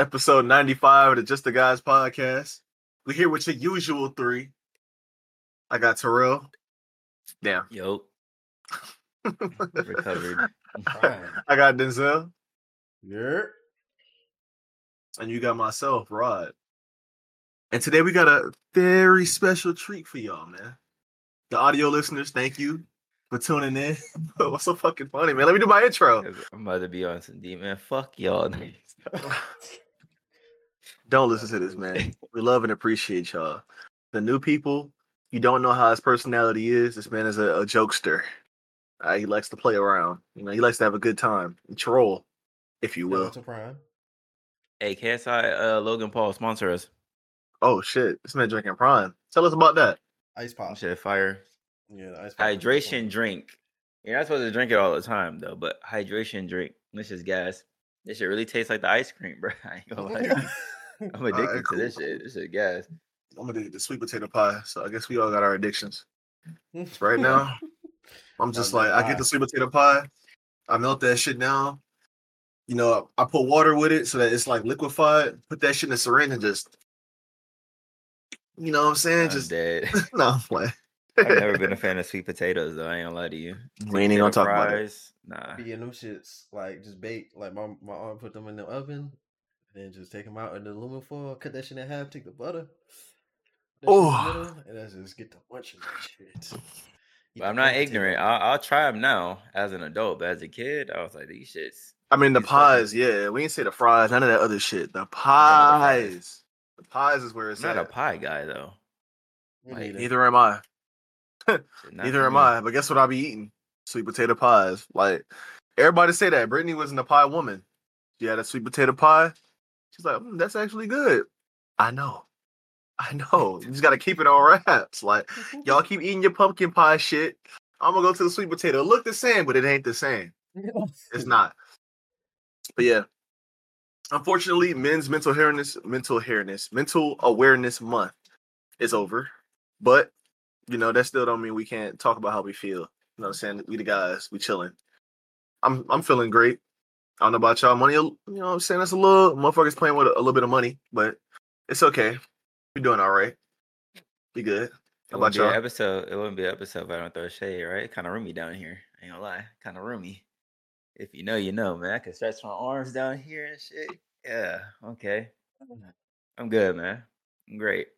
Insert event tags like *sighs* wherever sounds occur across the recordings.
on, guys? It's episode 95 of the Just the Guys podcast. We're here with your usual three. I got Terrell. Damn. Yo. *laughs* Recovered. I got Denzel. Yeah. And you got myself, Rod. And today we got a very special treat for y'all, man. The audio listeners, thank you for tuning in. *laughs* What's so fucking funny, man? Let me do my intro. I'm about to be on some deep man. Fuck y'all. *laughs* Don't listen to this, man. *laughs* We love and appreciate y'all. The new people, you don't know how his personality is. This man is a, a jokester. Uh, he likes to play around. You know, he likes to have a good time and troll, if you will. To Prime. hey, KSI uh, Logan Paul sponsor us. Oh shit, this man drinking prime. Tell us about that. Ice pop. Shit, fire. Yeah, the ice pop. Hydration drink. You're not supposed to drink it all the time though, but hydration drink. This is gas. This shit really tastes like the ice cream, bro. *laughs* I ain't gonna lie. *laughs* *laughs* I'm addicted Alright, to this cool. shit. This shit gas. I'm gonna do the sweet potato pie. So I guess we all got our addictions. *laughs* Right now, I'm just like, that I get the sweet potato pie. I melt that shit down. You know, I put water with it so that it's like liquefied. Put that shit in a syringe and just, you know what I'm saying? I'm just dead. *laughs* no, I'm playing. I've never been a fan of sweet potatoes though. I ain't gonna lie to you. We ain't even gonna Potato talk about it. fries, Nah. Be getting them shits like just bake. Like my my aunt put them in the oven, and then just take them out in the aluminum foil, cut that shit in half, take the butter. put that shit in the Oh. and that's just get to munching that shit. *laughs* But I'm not ignorant. I'll, I'll try them now as an adult, but as a kid, I was like, these shits. I mean, the these fucking- pies, yeah. We didn't say the fries, none of that other shit. The about the fries. pies. The pies is where it's I'm it's not a pie guy though. Like, neither. Neither am I. *laughs* Neither am. I. But guess what I'll be eating? Sweet potato pies. Like everybody say that. Brittany wasn't a pie woman. She had a sweet potato pie. She's like, "Mm, that's actually good. I know. I know. You just gotta keep it on wraps. Like *laughs* y'all keep eating your pumpkin pie shit. I'm gonna go to the sweet potato. It look the same, but it ain't the same. It's *laughs* not. But yeah. Unfortunately, men's mental awareness, mental awareness, mental awareness month is over. But you know, that still don't mean we can't talk about how we feel. You know what I'm saying? We the guys, we chilling. I'm I'm feeling great. I don't know about y'all. Money, you know what I'm saying? That's a little motherfuckers playing with a, a little bit of money, but it's okay. We're doing all right. Be good. How about y'all? episode. It wouldn't be an episode if I don't throw shade, right? Kind of roomy down here. Ain't gonna lie, kind of roomy. If you know, you know, man. I can stretch my arms down here and shit. Yeah, okay. I'm good, man. I'm great.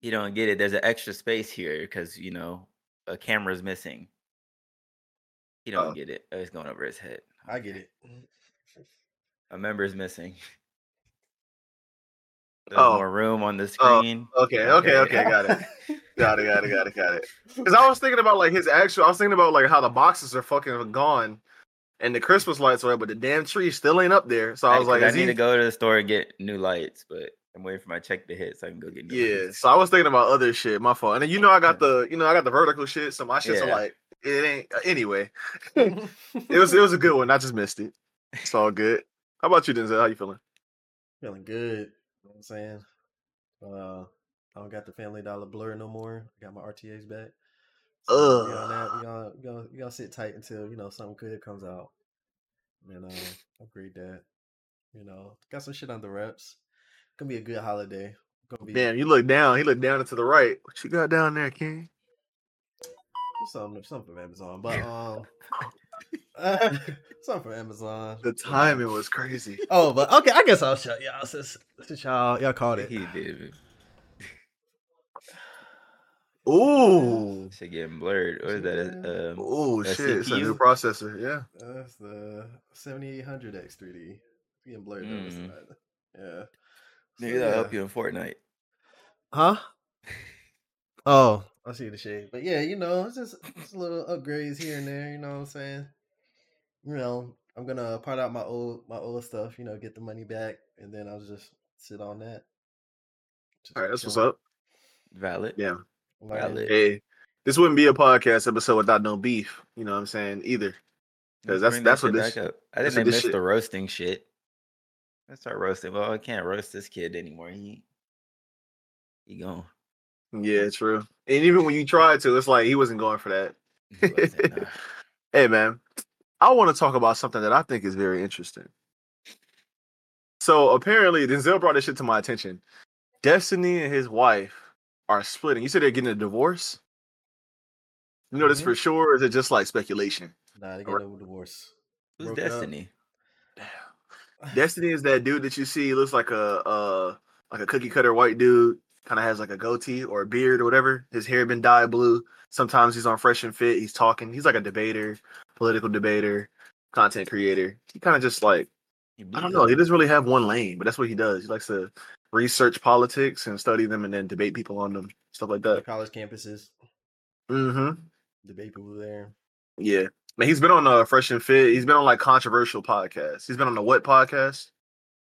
You don't get it. There's an extra space here because you know a camera's missing. He don't Oh. get it. Oh, It's going over his head. I get it. Mm-hmm. A member's missing. There's Oh. more room on the Oh, screen. Okay, okay, okay, got it. Got it, got it, got it, got it. *laughs* Because I was thinking about like his actual. I was thinking about like how the boxes are fucking gone, and the Christmas lights are, up, but the damn tree still ain't up there. So I was like, I need he- to go to the store and get new lights, but I'm waiting for my check to hit so I can go get new Yeah, lights. so I was thinking about other shit. My fault. And then you know I got the you know I got the vertical shit, so my shits are Yeah. like it ain't uh, anyway. *laughs* *laughs* it was it was a good one. I just missed it. It's all good. How about you, Denzel? How you feeling? Feeling good. You know what I'm saying? Uh, I don't got the Family Dollar blur no more. I got my RTAs back. So we on that. We gonna we gonna we gonna sit tight until you know something good comes out, and uh, upgrade that. You know, got some shit on the reps. Gonna be a good holiday. Gonna be Damn, you look down. He looked down and to the right. What you got down there, King? Something something from Amazon, but um, *laughs* *laughs* something from Amazon. The timing was crazy. Oh, but okay, I guess I'll shut y'all since, since y'all y'all called it. He did. *sighs* Ooh. Shit getting blurred. What is that? Um, Oh That shit, it's a new processor. Yeah. That's the 7800 X3D. It's getting blurred on this Mm. side. Yeah. maybe So, that'll yeah. help you in Fortnite. Huh? *laughs* Oh, I see the shade. But yeah, you know, it's just, just little upgrades here and there, you know what I'm saying? You know, I'm gonna part out my old my old stuff, you know, get the money back, and then I'll just sit on that. Just All right, that's what's up. Valid. Yeah. learning. Valid. Hey, this wouldn't be a podcast episode without no beef. You know what I'm saying? either. Because that's that's- that that's what shit this- up. I that's think what they missed shit- the roasting shit. Let's start roasting. Well, I can't roast this kid anymore. He he gone. Yeah, true. And even when you tried to, it's like he wasn't going for that. He wasn't, nah. *laughs* Hey man, I want to talk about something that I think is very interesting. So apparently, Denzel brought this shit to my attention. Destiny and his wife are splitting. You said they're getting a divorce. You know this Mhm. for sure, or is it just like speculation? Nah, they Or- got a divorce. Who's Broke. Destiny? Destiny is that dude that you see looks like a uh like a cookie cutter white dude, kind of has like a goatee or a beard or whatever. His hair been dyed blue. Sometimes he's on Fresh and Fit. He's talking. He's like a debater, political debater, content creator. He kind of just like I don't know. He doesn't really have one lane, but that's what he does. He likes to research politics and study them and then debate people on them, stuff like that. The college campuses, Mm-hmm. debate people there. Yeah. Man, he's been on uh, Fresh and Fit. He's been on like controversial podcasts. He's been on the What podcast?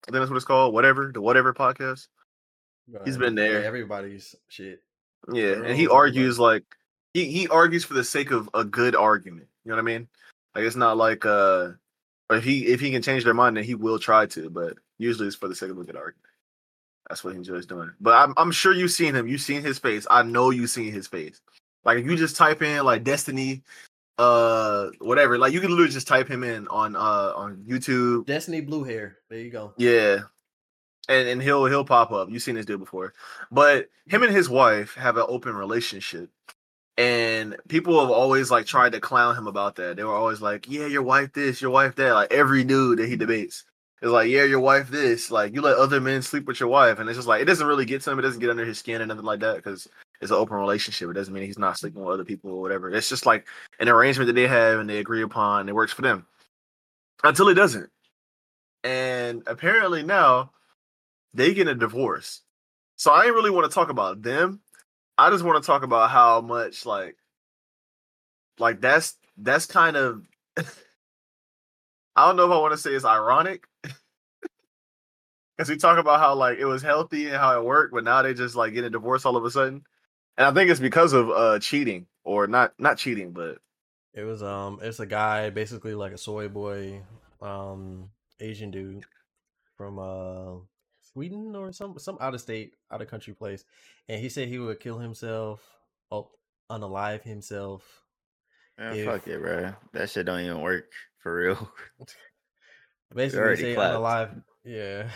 I think that's what it's called. Whatever. The Whatever podcast. He's been there. everybody's shit. Yeah. They're And he argues like he, he argues for the sake of a good argument. You know what I mean? Like it's not like uh if he if he can change their mind then he will try to, but usually it's for the sake of a good argument. That's what he enjoys doing. But I'm I'm sure you've seen him. You've seen his face. I know you've seen his face. Like if you just type in like Destiny, uh whatever, like you can literally just type him in on uh on YouTube. Destiny blue hair. There you go. Yeah. And and he'll he'll pop up. You've seen this dude before. But him and his wife have an open relationship. And people have always like tried to clown him about that. They were always like, Yeah, your wife this, your wife that. Like every dude that he debates is like, Yeah, your wife this. Like you let other men sleep with your wife. And it's just like it doesn't really get to him, it doesn't get under his skin or nothing like that, because it's an open relationship. It doesn't mean he's not sleeping with other people or whatever. It's just like an arrangement that they have and they agree upon and it works for them. Until it doesn't. And apparently now they get a divorce. So I ain't really want to talk about them. I just want to talk about how much like like that's that's kind of *laughs* I don't know if I want to say it's ironic. *laughs* Cuz we talk about how like it was healthy and how it worked, but now they just like get a divorce all of a sudden. And I think it's because of uh cheating or not not cheating, but It was um, it's a guy basically like a soy boy, um, Asian dude from uh Sweden or some some out of state, out of country place, and he said he would kill himself, oh, unalive himself. Man, if- fuck it, bro. That shit don't even work for real. *laughs* Basically, say clapped. unalive. Yeah.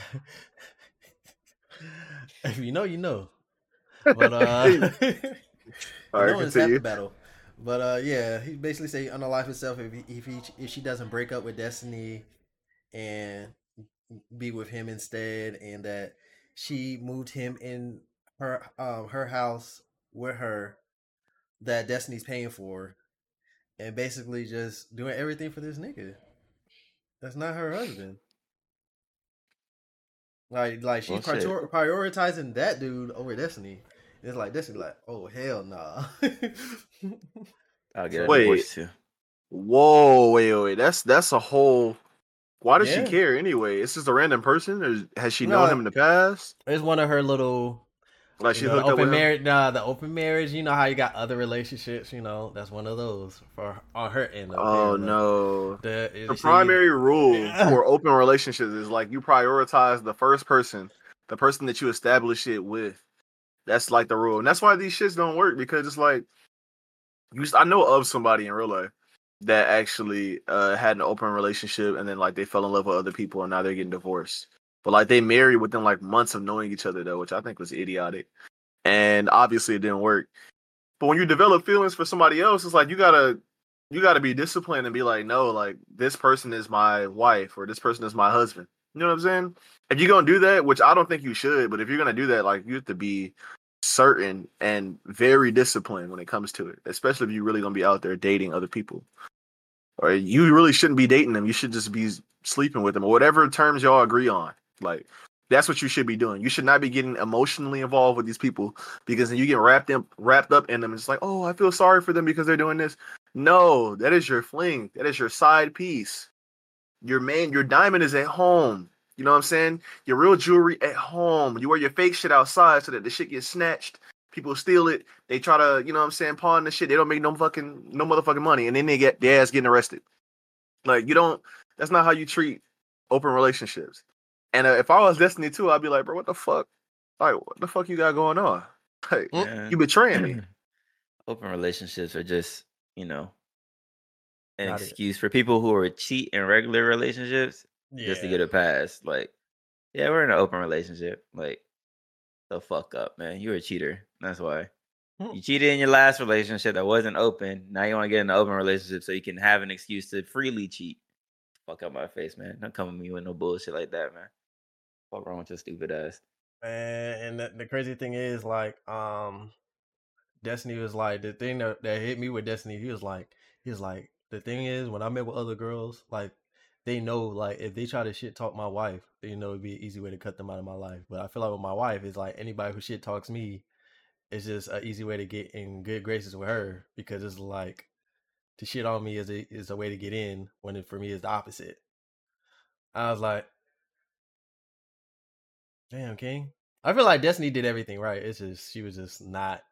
*laughs* if you know, you know. But uh, *laughs* all right, no one's half the battle. But uh, yeah, he basically say unalive himself if he, if he if she doesn't break up with Destiny and be with him instead, and that she moved him in her um her house with her that Destiny's paying for, and basically just doing everything for this nigga. That's not her husband. Like, like she's Well, prior- prioritizing that dude over Destiny. It's like Destiny, like, oh hell nah. *laughs* I'll get a Wait. divorce too. Whoa, wait, wait. That's that's a whole. Why does Yeah. she care anyway? It's just a random person, or has she known him in the past? it's one of her little Like she you know, hooked the up open him? marriage. Nah, the open marriage. You know how you got other relationships. You know that's one of those for on her end. Oh no. The, The she- primary rule *laughs* for open relationships is like you prioritize the first person, the person that you establish it with. That's like the rule, and that's why these shits don't work because it's like you. I know of somebody in real life that actually uh, had an open relationship, and then like they fell in love with other people, and now they're getting divorced. But like they married within like months of knowing each other though, which I think was idiotic, and obviously it didn't work. But when you develop feelings for somebody else, it's like you gotta you gotta be disciplined and be like, no, like this person is my wife or this person is my husband. You know what I'm saying? If you're gonna do that, which I don't think you should, but if you're gonna do that, like you have to be certain and very disciplined when it comes to it, especially if you're really gonna be out there dating other people. Or you really shouldn't be dating them. You should just be sleeping with them or whatever terms y'all agree on. Like that's what you should be doing. You should not be getting emotionally involved with these people because then you get wrapped in wrapped up in them. It's like, oh, I feel sorry for them because they're doing this. No, that is your fling. That is your side piece. Your man, your diamond is at home. You know what I'm saying? Your real jewelry at home. You wear your fake shit outside so that the shit gets snatched. People steal it. They try to, you know what I'm saying, pawn the shit. They don't make no fucking no motherfucking money. And then they get their ass getting arrested. Like you don't that's not how you treat open relationships. And uh, if I was Destiny too, I'd be like, bro, what the fuck? Like, what the fuck you got going on? *laughs* Like, Mm. Yeah. you betraying me. *clears throat* Open relationships are just, you know, an Not it. excuse for people who are cheat in regular relationships just to get a pass. Like, Yeah, we're in an open relationship. Like, the fuck up, man. You're a cheater. That's why. Hmm. You cheated in your last relationship that wasn't open. Now you want to get in an open relationship so you can have an excuse to freely cheat. Fuck out my face, man. Don't come at me with no bullshit like that, man. What wrong with your stupid ass? And, and the, the crazy thing is, like, um, Destiny was like the thing that, that hit me with Destiny. He was like, he was like, the thing is, when I met with other girls, like, they know, like, if they try to shit talk my wife, you know it'd be an easy way to cut them out of my life. But I feel like with my wife, it's like anybody who shit talks me, it's just an easy way to get in good graces with her because it's like to shit on me is a is a way to get in when it for me is the opposite. I was like, damn, King. I feel like Destiny did everything right. It's just she was just not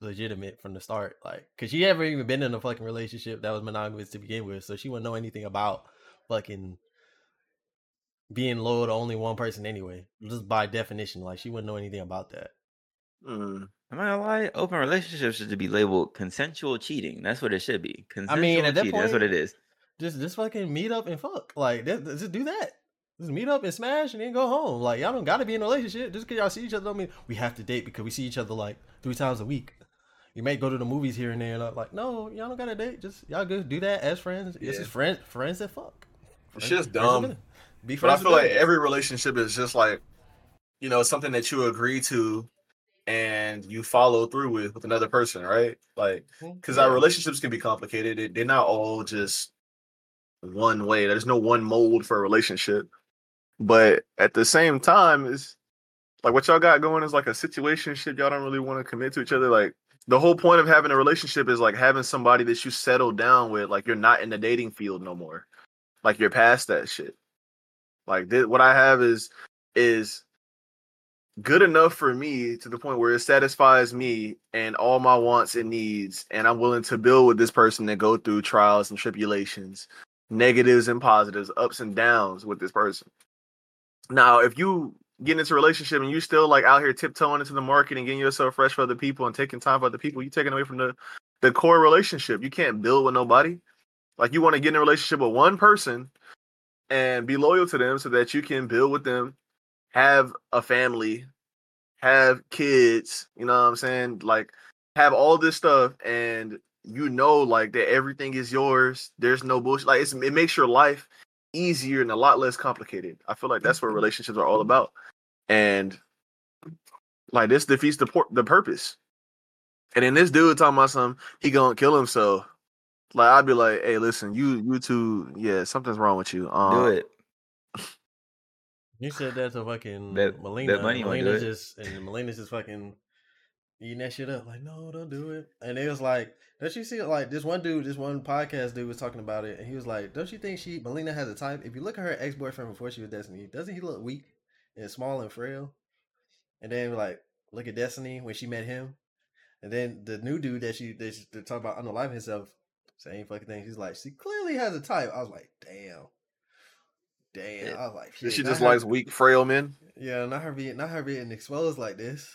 legitimate from the start. Like, cause she never even been in a fucking relationship that was monogamous to begin with, so she wouldn't know anything about fucking being loyal to only one person anyway. Just by definition, like she wouldn't know anything about that. Mm. Am I gonna lie? Open relationships should be labeled consensual cheating. That's what it should be. Consensual mean, at that cheating. That's what it is. Just just fucking meet up and fuck. Like just do that. Just meet up and smash and then go home. Like y'all don't gotta be in a relationship. Just cause y'all see each other don't mean we have to date because we see each other like three times a week. You may go to the movies here and there. And like, no, y'all don't gotta date. Just y'all good do that as friends. This Yeah. is friends friends that fuck. It's just dumb. Be But I feel like every relationship is just like, you know, something that you agree to and you follow through with with another person, right? Like, because our relationships can be complicated. They- They're not all just one way. There's no one mold for a relationship. But at the same time, it's like what y'all got going is like a situation situationship. Y'all don't really want to commit to each other. Like the whole point of having a relationship is like having somebody that you settle down with. Like you're not in the dating field no more. Like you're past that shit. Like what I have is is good enough for me to the point where it satisfies me and all my wants and needs and i'm willing to build with this person and go through trials and tribulations negatives and positives ups and downs with this person. Now if you get into a relationship and you still like out here tiptoeing into the market and getting yourself fresh for other people and taking time for other people you're taking away from the the core relationship. You can't build with nobody like you want to get in a relationship with one person and be loyal to them so that you can build with them have a family, have kids, you know what I'm saying? Like have all this stuff and you know like that everything is yours. There's no bullshit. Like it's, it makes your life easier and a lot less complicated. I feel like that's what relationships are all about. And like this defeats the por- the purpose. And then this dude talking about some he gonna kill himself. Like I'd be like, hey, listen, you you two, yeah, something's wrong with you. Um, Do it. You said that to fucking Bet- Melina. bet money you wanna do Melina's it. just and Melina's just fucking eating that shit up. Like, no, don't do it. And it was like, don't you see it? Like this one dude, this one podcast dude was talking about it, and he was like, don't you think she Melina has a type? If you look at her ex boyfriend before she was Destiny, doesn't he look weak and small and frail? And then like, look at Destiny when she met him, and then the new dude that she that she, they're talking about unaliving himself, same fucking thing. She's like, she clearly has a type. I was like, damn. Damn, I was like, she shit, not just her- likes weak, frail men. yeah, not her being not her being exposed like this.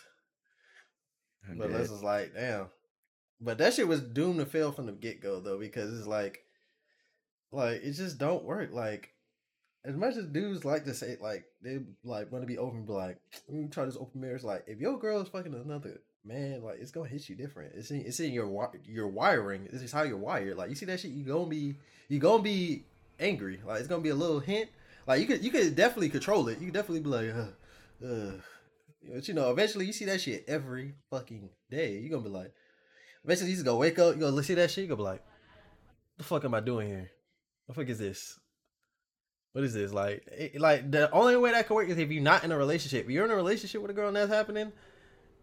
I'm But this is like, damn. But that shit was doomed to fail from the get go though, because it's like like it just don't work. Like as much as dudes like to say like they like want to be open, but like we try this open marriage. Like if your girl is fucking another man, like it's gonna hit you different. It's in it's in your your wiring. This is how you're wired. Like you see that shit, you gonna be you gonna be angry. Like it's gonna be a little hint. Like you could you could definitely control it. You could definitely be like, uh, uh. But you know, eventually you see that shit every fucking day. You are gonna be like, eventually you just gonna wake up. You gonna see that shit. You gonna be like, the fuck am I doing here? What the fuck is this? What is this? Like, it, like the only way that could work is if you're not in a relationship. If you're in a relationship with a girl and that's happening,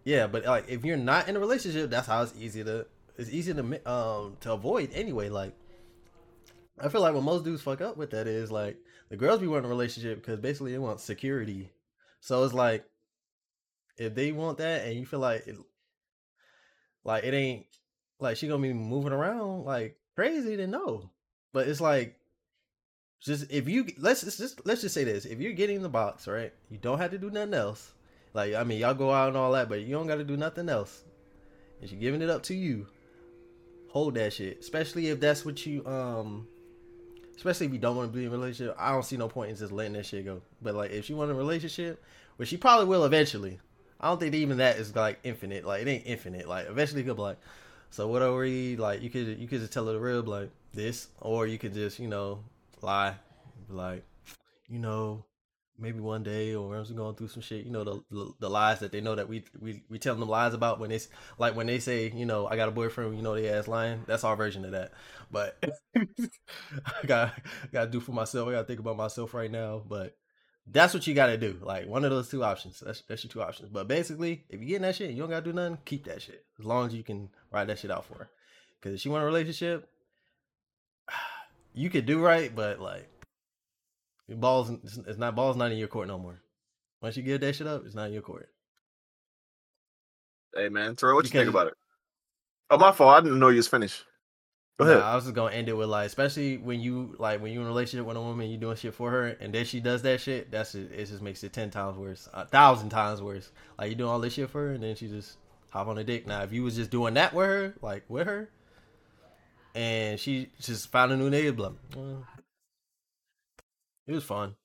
yeah. But like, if you're not in a relationship, that's how it's easy to it's easy to um to avoid anyway. Like, I feel like what most dudes fuck up with that is like the girls be wanting a relationship because basically they want security. So it's like if they want that and you feel like it, like it ain't like she gonna be moving around like crazy, then no. But it's like just if you let's just let's just say this: if you're getting the box right, you don't have to do nothing else. Like I mean, y'all go out and all that, but you don't got to do nothing else. And she giving it up to you. Hold that shit, especially if that's what you um, especially if you don't want to be in a relationship, I don't see no point in just letting that shit go. But like, if she want a relationship, which she probably will eventually, I don't think even that is like infinite. Like, it ain't infinite. Like, eventually, could be like, so what are we like? You could you could just tell her the real like this, or you could just you know lie, like you know maybe one day or we're going through some shit. You know the, the, the lies that they know that we we we tell them lies about when it's like when they say you know I got a boyfriend. You know they ass lying. That's our version of that. But *laughs* *laughs* I got got to do for myself. I got to think about myself right now. But that's what you got to do. Like one of those two options. That's that's your two options. But basically, if you getting that shit, you don't got to do nothing. Keep that shit as long as you can ride that shit out for her. Because if she want a relationship, *sighs* you could do right, but like balls, it's not balls not in your court no more. Once you give that shit up, it's not in your court. Hey man, Terrell, what you think about it? Oh, my fault. I didn't know you was finished. Go ahead. Nah, I was just gonna end it with like, especially when you like when you in a relationship with a woman, you doing shit for her, and then she does that shit. That's it. It just makes it ten times worse, a thousand times worse. Like you doing all this shit for her, and then she just hop on a dick. Now, if you was just doing that with her, like with her, and she just found a new nigga, blah, well, it was fun.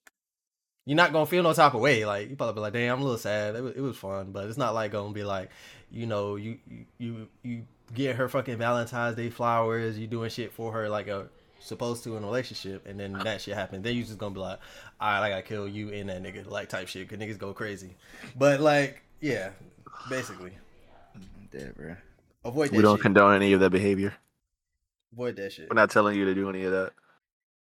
You're not gonna feel no type of way. Like you probably be like, "Damn, I'm a little sad." It was, it was fun, but it's not like gonna be like, you know, you you you get her fucking Valentine's Day flowers. You doing shit for her like a supposed to in a relationship, and then that shit happen. Then you just gonna be like, "All right, I gotta kill you and that nigga," like type shit, cause niggas go crazy. But like, yeah, basically, dead, bro. Avoid. we don't shit. condone any of that behavior. Avoid that shit. We're not telling you to do any of that.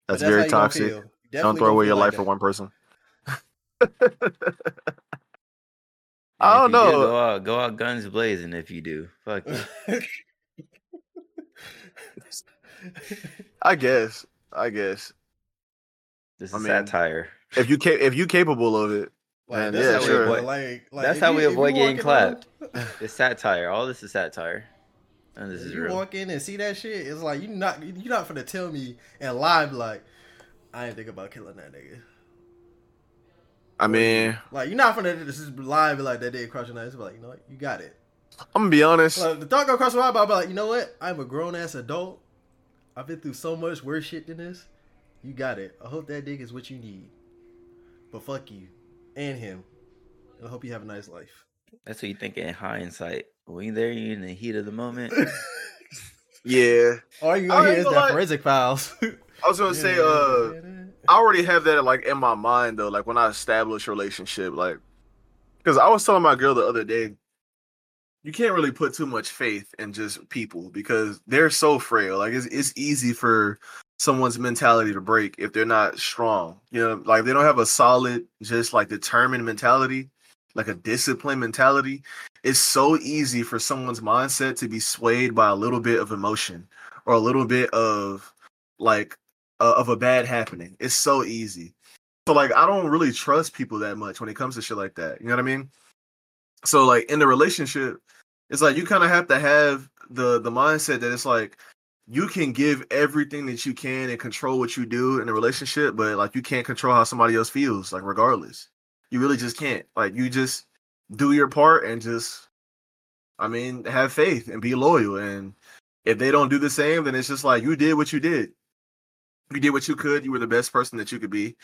That's, that's very toxic. Don't throw away your life for one person. *laughs* I don't know. Do, go out, go out guns blazing if you do. Fuck. I guess. I guess. This is I mean, satire. If you ca- if you capable of it, like, man, yeah, sure. Avoid, like, like, that's how you, we avoid getting clapped. *laughs* it's satire. All this is satire. And this if is you real. walk in and see that shit, it's like you not you're not gonna tell me and lie like I ain't think about killing that nigga. I mean, like you're not gonna just lie be like that day across your night. But like you know what, you got it. I'm gonna be honest. Like, the thought go across my mind, but I'm like, you know what? I'm a grown ass adult. I've been through so much worse shit than this. You got it. I hope that dick is what you need. But fuck you and him. I hope you have a nice life. That's what you think in hindsight. When you're there, you're in the heat of the moment. *laughs* yeah. All you gonna hear is that like, forensic files. *laughs* I was gonna say, uh, I already have that like in my mind though. Like when I establish a relationship, like because I was telling my girl the other day, you can't really put too much faith in just people because they're so frail. Like it's it's easy for someone's mentality to break if they're not strong. You know, like they don't have a solid, just like determined mentality, like a disciplined mentality. It's so easy for someone's mindset to be swayed by a little bit of emotion or a little bit of like uh, of a bad happening. It's so easy. So like I don't really trust people that much when it comes to shit like that. You know what I mean? So like in the relationship, it's like you kind of have to have the the mindset that it's like you can give everything that you can and control what you do in a relationship, but like you can't control how somebody else feels, like regardless. You really just can't. Like you just do your part and just I mean, have faith and be loyal. And if they don't do the same, then it's just like you did what you did you did what you could. You were the best person that you could be,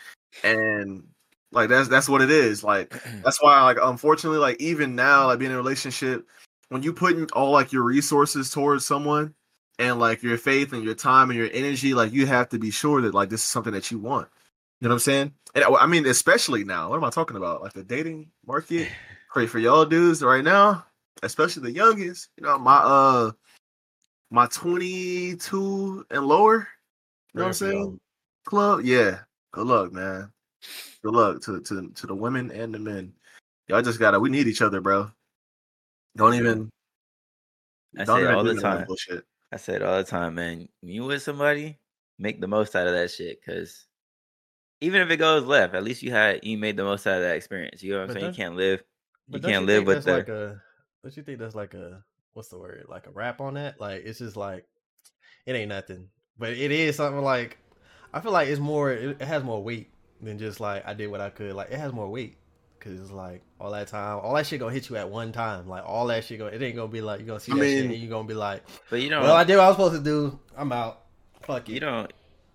and like that's that's what it is. Like *clears throat* that's why, like unfortunately, like even now, like being in a relationship, when you put in all like your resources towards someone, and like your faith and your time and your energy, like you have to be sure that like this is something that you want. You know what I'm saying? And I mean, especially now. What am I talking about? Like the dating market, *sighs* great for y'all dudes right now, especially the youngest. You know, my uh, my 22 and lower know what I'm saying? Club, yeah. Good luck, man. Good luck to to to the women and the men. Y'all just gotta. We need each other, bro. Don't even. I don't say all the time. I said all the time, man. When you with somebody, make the most out of that shit, because even if it goes left, at least you had you made the most out of that experience. You know what I'm saying? You can't live. You can't you live with that. Like a, don't you think that's like a what's the word? Like a rap on that? Like it's just like it ain't nothing but it is something like I feel like it's more. It, it has more weight than just like I did what I could. Like it has more weight because it's like all that time, all that shit gonna hit you at one time. Like all that shit, gonna, it ain't gonna be like you gonna see I that mean, shit and you gonna be like, but you know, well, I did what I was supposed to do. I'm out. Fuck you. You don't.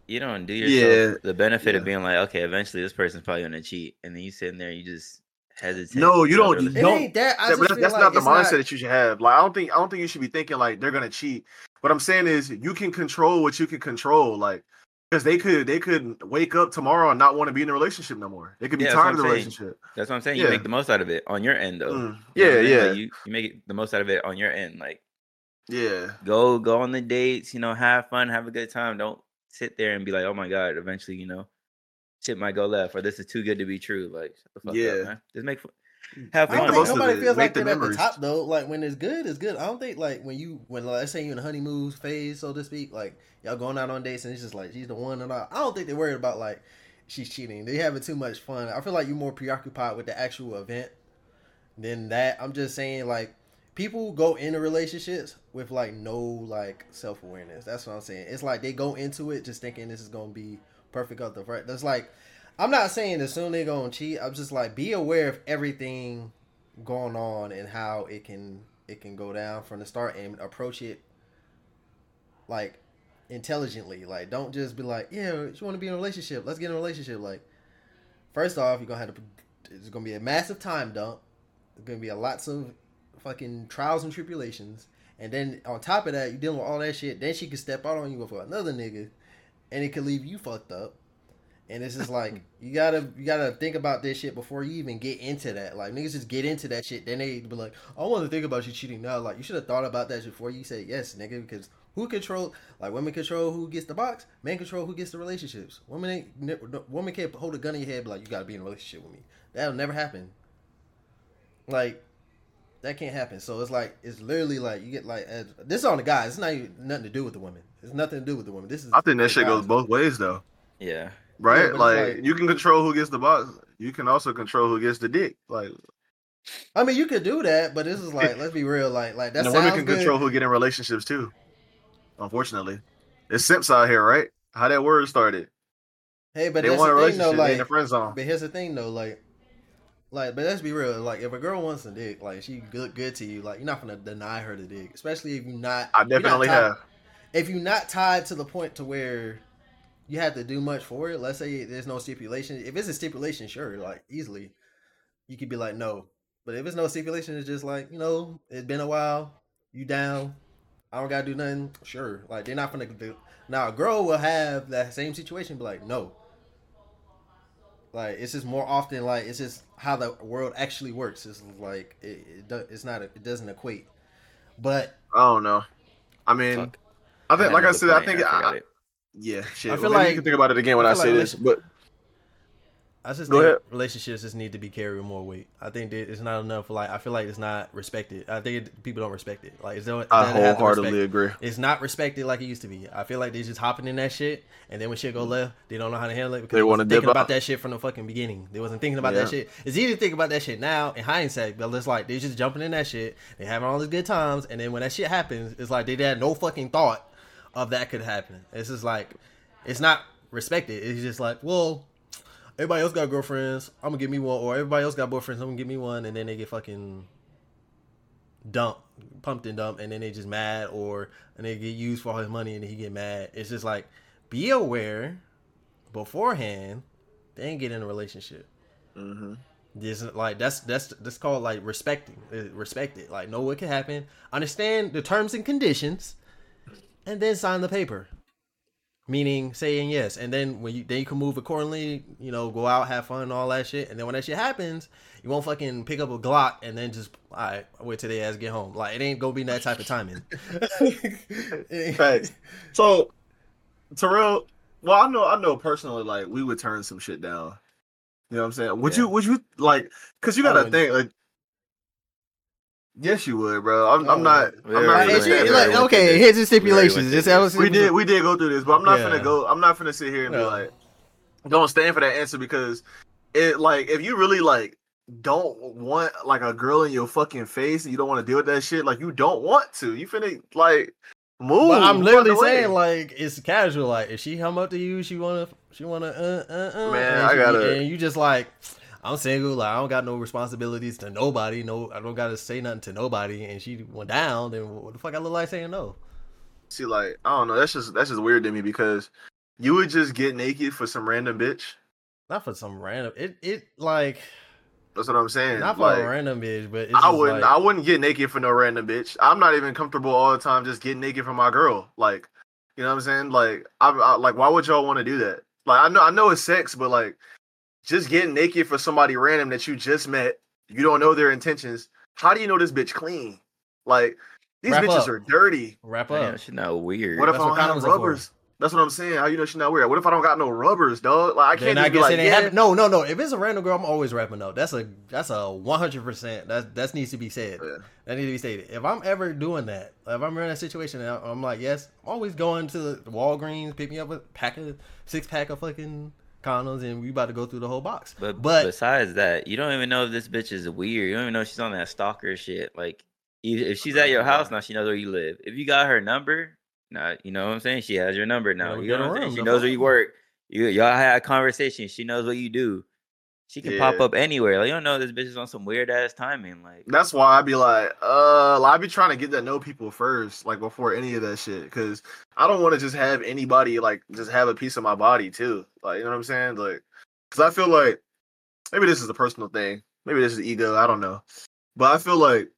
you don't do yourself Yeah, the benefit of being like, okay, eventually this person's probably gonna cheat, and then you sitting there, you just hesitate. No, you don't- you don't- ain't that. Yeah, that's, that's like not the it's mindset that you should have. Like I don't think I don't think you should be thinking like they're gonna cheat. What I'm saying is you can control what you can control. Like because they could they could wake up tomorrow and not want to be in a relationship no more. They could be Yeah, tired of the saying. relationship. That's what I'm saying. You Yeah. make the most out of it on your end, though. Mm. You know Yeah, yeah, Like, you, you make it the most out of it on your end. Like yeah. go go on the dates, you know, have fun, have a good time. Don't sit there and be like, oh my god, eventually, you know, shit might go left or this is too good to be true. Like shut the fuck Yeah. up, man. Just make fun. Have I fun. don't think nobody feels make like the that at the top though. Like when it's good, it's good. I don't think like when you when like, let's say you're in the honeymoon phase, so to speak, like y'all going out on dates and it's just like she's the one and all. I don't think they're worried about like she's cheating. They having too much fun. I feel like you're more preoccupied with the actual event than that. I'm just saying like people go into relationships with like no like self awareness. That's what I'm saying. It's like they go into it just thinking this is gonna be perfect up the front. That's like I'm not saying as soon they gonna cheat. I'm just like be aware of everything going on and how it can it can go down from the start and approach it like intelligently. Like don't just be like, yeah, you want to be in a relationship? Let's get in a relationship. Like first off, you're gonna have to. It's gonna be a massive time dump. It's gonna be a lots of fucking trials and tribulations. And then on top of that, you dealing with all that shit. Then she could step out on you with another nigga, and it could leave you fucked up. And it's just like you gotta you gotta think about this shit before you even get into that. Like niggas just get into that shit, then they be like, I want to think about you cheating now. Like you should have thought about that before you say yes, nigga. Because who control like women control who gets the box, men control who gets the relationships. Women ain't ne- women can't hold a gun in your head, and be like you gotta be in a relationship with me. That'll never happen. Like that can't happen. So it's like it's literally like you get like as, this is on the guys. It's not even nothing to do with the women. It's nothing to do with the women. This is I think that the shit goes both ways though. Yeah. Right? it's like, like- you can control who gets the box. You can also control who gets the dick. Like I mean, you could do that, but this is like, *laughs* let's be real, like, like that and the sounds women can good. control who get in relationships too. Unfortunately. It's simps out here, right? How that word started. hey, but they that's want a the thing though, relationship, they in the friend zone. but here's the thing though, like, like, but let's be real, like, if a girl wants a dick, like, she good, good to you, like, you're not gonna deny her the dick, especially if you're not. I you're not definitely tied- have. If you're not tied to the point to where you have to do much for it, let's say there's no stipulation. If it's a stipulation, sure, like easily, you could be like no. But if it's no stipulation, it's just like you know, it's been a while. You down? I don't gotta do nothing. Sure, like they're not gonna do. Now a girl will have that same situation, be like no. Like it's just more often like it's just how the world actually works. It's like it, it do, it's not it doesn't equate. But I don't know. I mean, Fuck. I think, had like I said, I think, forgot I, it. Yeah, shit. I feel feel like you can think about it again when I I, say like this, but I just Go think ahead. relationships just need to be carried more weight. I think that it's not enough. Like I feel like it's not respected. I think it, people don't respect it. Like it's don't, I they don't have to wholeheartedly agree. It's not respected like it used to be. I feel like they just hopping in that shit, and then when shit go left, they don't know how to handle it because They they, wanna wasn't thinking about out. that shit from the fucking beginning. They wasn't thinking about Yeah. that shit. It's easy to think about that shit now in hindsight, but it's like they just jumping in that shit. They having all these good times, and then when that shit happens, it's like they had no fucking thought of that could happen. It's just like it's not respected. It's just like, well, everybody else got girlfriends. I'm gonna give me one, or everybody else got boyfriends. I'm gonna give me one, and then they get fucking dumped, pumped and dumped, and then they just mad, or and they get used for all his money, and then he get mad. It's just like be aware beforehand. then get in a relationship. Mm-hmm. Just like that's that's that's called like respecting, uh, respect it. Like know what can happen, understand the terms and conditions, and then sign the paper. Meaning saying yes, and then when you then you can move accordingly. You know, go out, have fun, all that shit, and then when that shit happens, you won't fucking pick up a Glock and then just all right, wait till they ass get home. Like it ain't gonna be that type of timing. *laughs* Facts. So, Terrell, well, I know, I know personally, like we would turn some shit down. You know what I'm saying? Would Yeah. you? Would you like? Because you gotta oh, think like. Yes, you would, bro. I'm, I I'm not. I'm not. Like, we gonna if went say you- there, that. we like, okay, through here's the this. We already stipulations. went Just through this. we did, we did go through this, but I'm not Yeah. gonna go. I'm not gonna sit here and be like, don't stand for that answer because it like if you really like don't want like a girl in your fucking face and you don't want to deal with that shit, like you don't want to. You finna like move. But I'm literally out the way. saying like it's casual. Like if she come up to you, she wanna she wanna uh uh uh. Man, and I she- gotta- And you just like I'm single. Like I don't got no responsibilities to nobody. No, I don't gotta say nothing to nobody. And she went down. Then what the fuck I look like saying no? See, like I don't know. That's just that's just weird to me because you would just get naked for some random bitch. Not for some random. It it like That's what I'm saying. not for like, a random bitch, but it's I wouldn't. like- I wouldn't get naked for no random bitch. I'm not even comfortable all the time just getting naked for my girl. Like, you know what I'm saying? Like, I, I like, why would y'all want to do that? Like, I know, I know it's sex, but like, just getting naked for somebody random that you just met, you don't know their intentions. How do you know this bitch clean? Like, these Wrap bitches up. are dirty. wrap Man, up. shit not weird. What if That's I what don't have condoms for. rubbers? That's what I'm saying. How you know she's not weird? What if I don't got no rubbers, dog? Like, I can't I even be guess like, it ain't yeah. happen. No, no, no. If it's a random girl, I'm always wrapping up. That's a that's a 100. percent That that needs to be said. Yeah. That needs to be stated. If I'm ever doing that, if I'm in that situation, and I'm like, yes, I'm always going to the Walgreens, pick me up a pack of six pack of fucking condoms, and we about to go through the whole box. But, But besides that, you don't even know if this bitch is weird. You don't even know if she's on that stalker shit. Like, if she's at your house now, she knows where you live. If you got her number, now you know what I'm saying. She has your number now. You know what I'm saying. She knows where you work. You y'all had a conversation. She knows what you do. She can pop up anywhere. Like, you don't know this bitch is on some weird ass timing. Like, That's why I'd be like, uh, I'd be trying to get to know people first, like before any of that shit, because I don't want to just have anybody like just have a piece of my body too, like you know what I'm saying, like, because I feel like maybe this is a personal thing, maybe this is ego, I don't know, but I feel like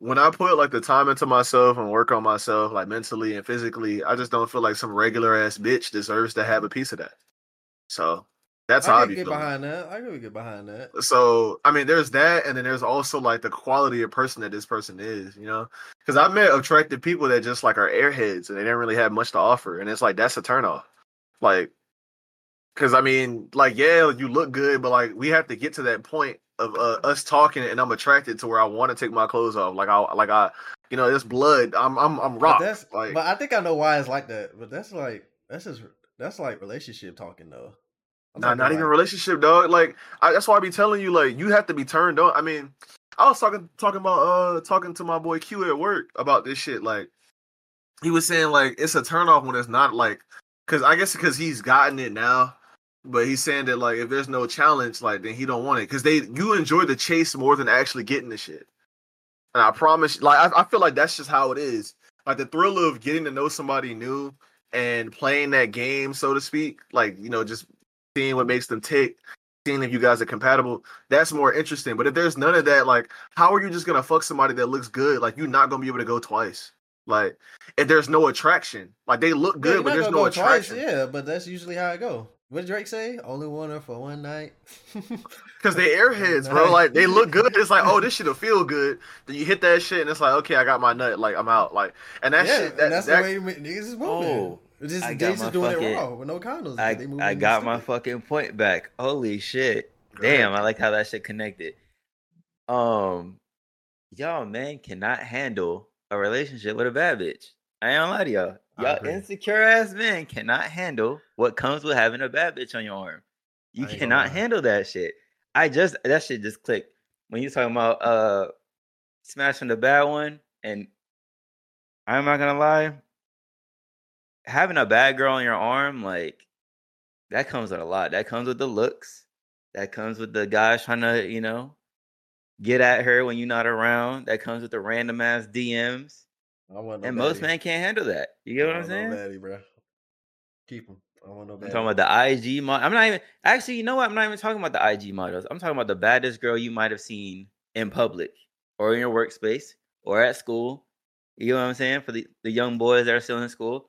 when I put like the time into myself and work on myself, like mentally and physically, I just don't feel like some regular ass bitch deserves to have a piece of that. So that's how I I be can get feeling. behind that. I can get behind that. So I mean, there's that, and then there's also like the quality of person that this person is, you know. Because I met attractive people that just like are airheads and they didn't really have much to offer, and it's like that's a turnoff. Like, because I mean, like, yeah, you look good, but like we have to get to that point of uh, us talking, and I'm attracted to where I want to take my clothes off. Like I, like I, you know, it's blood. I'm, I'm, I'm But rock. that's like, but I think I know why it's like that. But that's like that's just that's like relationship talking though. I'm Nah, not even relationship, dog. Like I, that's why I be telling you, like you have to be turned on. I mean, I was talking talking about uh talking to my boy Q at work about this shit. Like he was saying, like it's a turn off when it's not like, because I guess because he's gotten it now, but he's saying that like if there's no challenge, like then he don't want it because they you enjoy the chase more than actually getting the shit. And I promise, like I, I feel like that's just how it is. Like the thrill of getting to know somebody new and playing that game, so to speak. Like you know, just seeing what makes them tick, seeing if you guys are compatible. That's more interesting. But if there's none of that, like, how are you just gonna fuck somebody that looks good? Like, you're not gonna be able to go twice. Like, if there's no attraction, like they look good, you're but there's no go twice, attraction. Yeah, but that's usually how it go. What did Drake say? Only one her for one night. *laughs* Because they airheads, bro. Like they look good. It's like, oh, this *laughs* shit'll feel good. Then you hit that shit, and it's like, okay, I got my nut. Like I'm out. Like, and that yeah, shit. That, and that's that, the way ma- niggas is moving. Oh, It's just, I got my doing fucking- it raw with no condoms. I, I got my fucking point back. Holy shit. Damn, I like how that shit connected. Um, y'all man cannot handle a relationship with a bad bitch. I ain't gonna lie to y'all. Y'all insecure ass men cannot handle what comes with having a bad bitch on your arm. You I ain't gonna cannot handle that shit. I just that shit just clicked when you talking about uh smashing the bad one, and I'm not gonna lie, having a bad girl on your arm, like that comes with a lot. That comes with the looks. That comes with the guys trying to, you know, get at her when you're not around. That comes with the random ass DMs. I want no and most men can't handle that. You get what I I'm saying? baddie, bro. Keep them. I want no I'm talking about the IG model. I'm not even actually. You know what? I'm not even talking about the IG models. I'm talking about the baddest girl you might have seen in public or in your workspace or at school. You know what I'm saying? For the, the young boys that are still in school,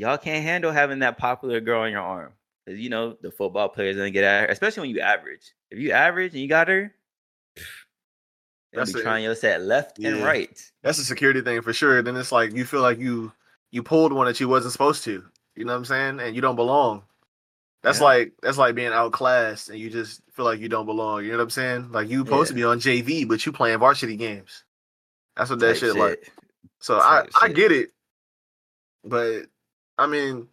y'all can't handle having that popular girl on your arm because you know the football players gonna get at her, especially when you average. If you average and you got her, *sighs* they'll That's be it. trying your set left and right. that's a security thing for sure. Then it's like you feel like you you pulled one that you wasn't supposed to. You know what I'm saying? And you don't belong. That's Yeah. like that's like being outclassed and you just feel like you don't belong. You know what I'm saying? Like you supposed to be on JV, but you playing varsity games. That's what that Type shit, like. So I type I shit. get it, but I mean,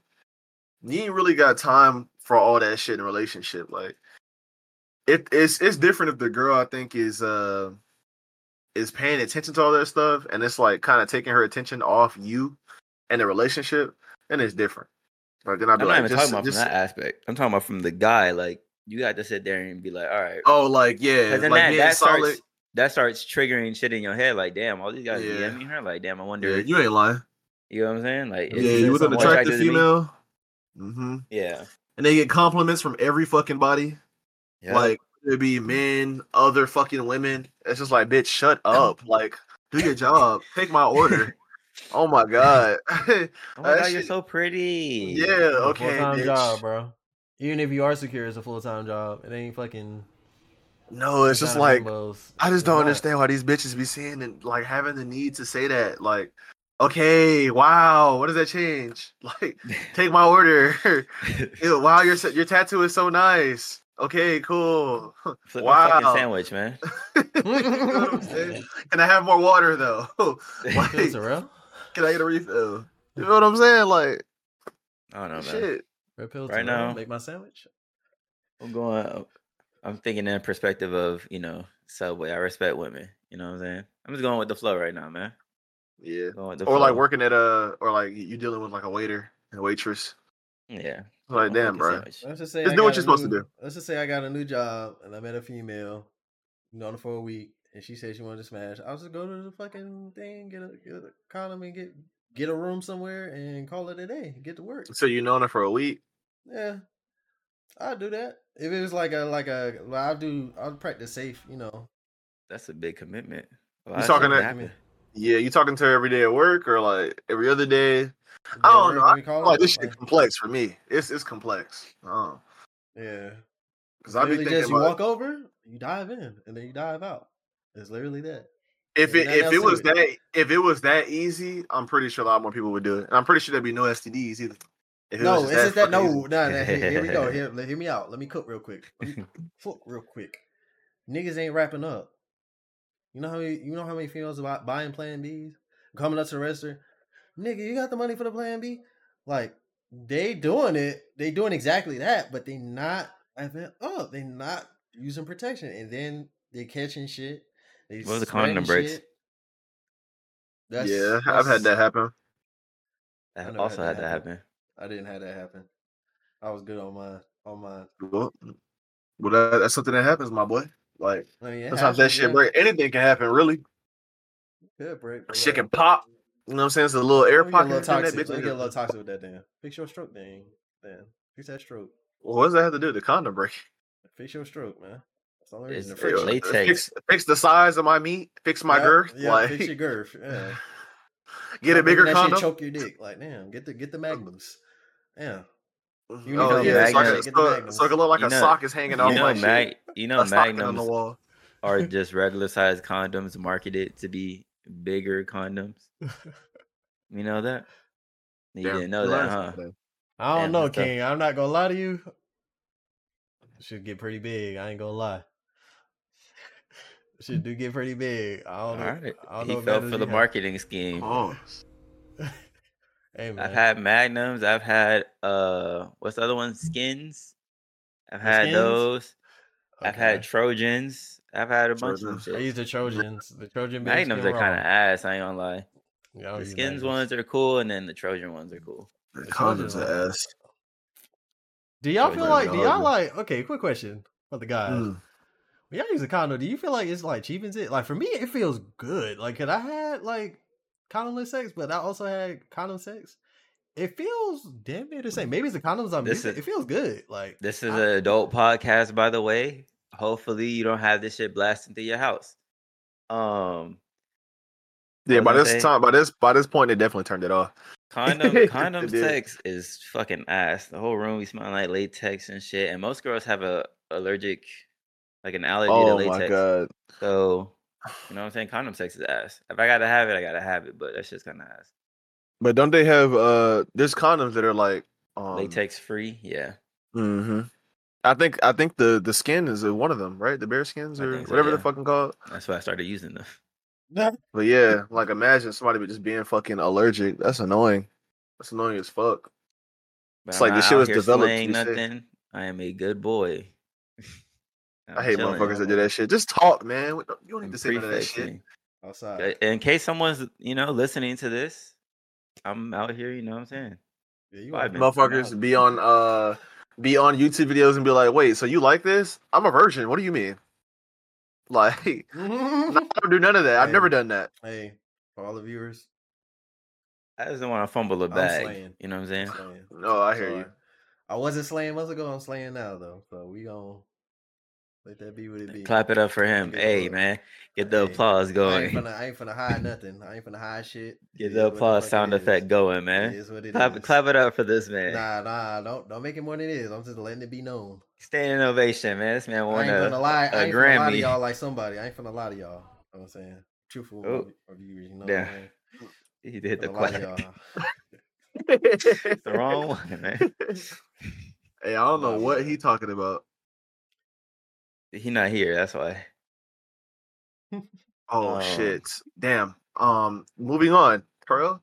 you ain't really got time for all that shit in a relationship. Like, it it's it's different if the girl I think is uh is paying attention to all that stuff and it's like kind of taking her attention off you and the relationship, then it's different. Like then I'd be I'm like, not even talking about just- from that aspect. I'm talking about from the guy. Like you got to sit there and be like, all right. oh, like yeah, then like that, that solid. starts that starts triggering shit in your head. Like, damn, all these guys Yeah. DMing her. Like, damn, I wonder. Yeah, you ain't lying. You know what I'm saying? Like, Yeah, this you with an more attractive attractive to me? female. hmm Yeah. And they get compliments from every fucking body. Yeah. Like it'd be men, other fucking women. It's just like, bitch, shut *laughs* up. Like, do your job. Take my order. *laughs* oh my god. *laughs* oh my that god, you're so pretty. yeah, okay. full-time job, bro. Even if you are secure, it's a full time job. It ain't fucking. No, it's just like. I just It's don't not. understand why these bitches be saying and like having the need to say that. Like, okay, wow, what does that change? *laughs* Like, *laughs* take my order. *laughs* Ew, wow, your your tattoo is so nice. Okay, cool. Flip wow. sandwich, man. You know I'm? Can I have more water though? like, Feels surreal. can I get a refill? You know what I'm saying? Like, I don't know, man. shit. Red pill Right now- Make my sandwich. I'm going. I'm thinking in perspective of you know Subway. I respect women. You know what I'm saying? I'm just going with the flow right now, man. Yeah. Oh, Going with Or like flow. working at a, or like you dealing with like a waiter and waitress. Yeah. Like, damn, bro. sandwich. Let's just say Just I do what got you're a supposed to new- do. Let's just say I got a new job and I met a female, known her for a week, and she said she wanted to smash. I'll just go to the fucking thing, get a, get a condom, and get get a room somewhere and call it a day. Get to work. So you known her for a week. Yeah, I'll do that. If it was like a like a, well, I'll do. I'll practice safe. You know. That's a big commitment. A lot You talking shit can that- happen. Yeah, you talking to her every day at work or like every other day? I don't know. I call feel like this shit like- complex for me. It's it's complex. Oh, Yeah. because I be thinking just you about walk over, you dive in, and then you dive out. It's literally that. if it if it was that if it was that easy, I'm pretty sure a lot more people would do it. And I'm pretty sure there'd be no STDs either. It No, it's just that. No, easy. no. Here, here we go. *laughs* Here, hear me out. Let me cook real quick. Cook real quick. Niggas ain't wrapping up. You know how many, you know how many females about buying Plan Bs, coming up to the register. Nigga, you got the money for the Plan B? Like they doing it. They doing exactly that, but they not wrapping up. They not using protection, and then they catching shit. They What was the condom breaks? shit. yeah, I've had that happen. I That never also had had that to happen. happen. I didn't have that happen. I was good on mine. On mine. Well, well that, that's something that happens, my boy. Like I mean, that shit break. Anything can happen, really. Good break. Shit can pop. You know what I'm saying? It's a little air me get a pocket. little that toxic. bitch. Get a little toxic with that damn. Fix your stroke thing. Then fix that stroke. Well, what does that have to do with the condom break? Fix your stroke, man. That's all the only It's- reason. it's to fix latex. Uh, fix, fix the size of my meat. Fix my Yeah, girth. Yeah, like fix your girth. Yeah. *laughs* get a bigger that condom. Choke your dick. Like damn, get the get the uh, magnums. Yeah. Oh You know, yeah, so, I Magnum- can, so, so it look like You a know- sock is hanging off You know, my mag, shit. you know, a stocking on the wall. are *laughs* just regular size condoms marketed to be bigger condoms. You know that? You Damn, didn't know that, huh? I don't Damn, know, that's tough. King. I'm not gonna lie to you. Should get pretty big. I ain't gonna lie. *laughs* Should do get pretty big. I don't know. right. I don't He know fell for the you. marketing scheme. Oh, *laughs* Hey man. I've had magnums. I've had uh, what's the other one? Skins. I've The had Skins? those. I've had Trojans. I've had a bunch of them. I shit. use the Trojans. The Trojan Magnums are kind of ass. I ain't gonna lie. Yeah, The skins Magnums. ones are cool, and then the Trojan ones are cool. the The condoms Trojans are are- ass. Do y'all Trojan feel like? Do y'all like? Okay, quick question for the guys. Mm. When y'all use a condom, do you feel like it's like cheapens it? Like for me, it feels good. Like, cause I had like condomless sex, but I also had condom sex. It feels damn near the same. Maybe it's the condoms I'm This using. is- It feels good. Like This is I- an adult podcast, by the way. Hopefully, you don't have this shit blasting through your house. Um, Yeah, by this saying? time, by this by this point, they definitely turned it off. condom *laughs* condom It did. sex is fucking ass. The whole room be smelling like latex and shit. And most girls have a allergic, like an allergy to latex. Oh latex. my god. So, you know what I'm saying? Condom sex is ass. If I gotta have it, I gotta have it. But that's just kind of ass. But don't they have uh there's condoms that are like um Latex free, yeah. hmm I think I think the the skin is one of them, right? The bear skins or so, whatever yeah. they're fucking called. That's why I started using them. *laughs* But yeah, like imagine somebody just being fucking allergic. That's annoying. That's annoying as fuck. But It's I'm like the shit was developed nothing. I am a good boy. *laughs* I hate motherfuckers that do that shit. Just talk, man. You don't need to say none of that shit. outside. In case someone's, you know, listening to this, I'm out here. You know what I'm saying? Yeah, you Five. Motherfuckers be on uh be on YouTube videos and be like, wait, so you like this? I'm a virgin. What do you mean? *laughs* Like, *laughs* I don't do none of that. I've never done that. hey, for all the viewers, I just don't want to fumble a I'm bag. You know what I'm saying? I'm. No, I hear Sorry. you. I wasn't slaying months ago. I'm slaying now though. So we gonna let that be what it be. Clap it up for him. Get Hey the- man, get the Hey, applause going. I ain't going. finna, I ain't finna hide nothing. I ain't finna hide shit. Get the applause fuck sound effect going, man. is what it Clap, is. clap it up for this man. Nah, nah, don't don't make it more than it is. I'm just letting it be known. Standing ovation, man. This man I won ain't a, finna lie. I a ain't finna lie to y'all like somebody. I ain't finna lie to y'all. You know what I'm saying? Truthful Oh. reviewers, you know Yeah. what He did the Finna lie clap. *laughs* It's the wrong one, man. *laughs* Hey, I don't know what he talking about. He not here. That's why. *laughs* Oh Um, shit! Damn. Um, moving on. Pearl,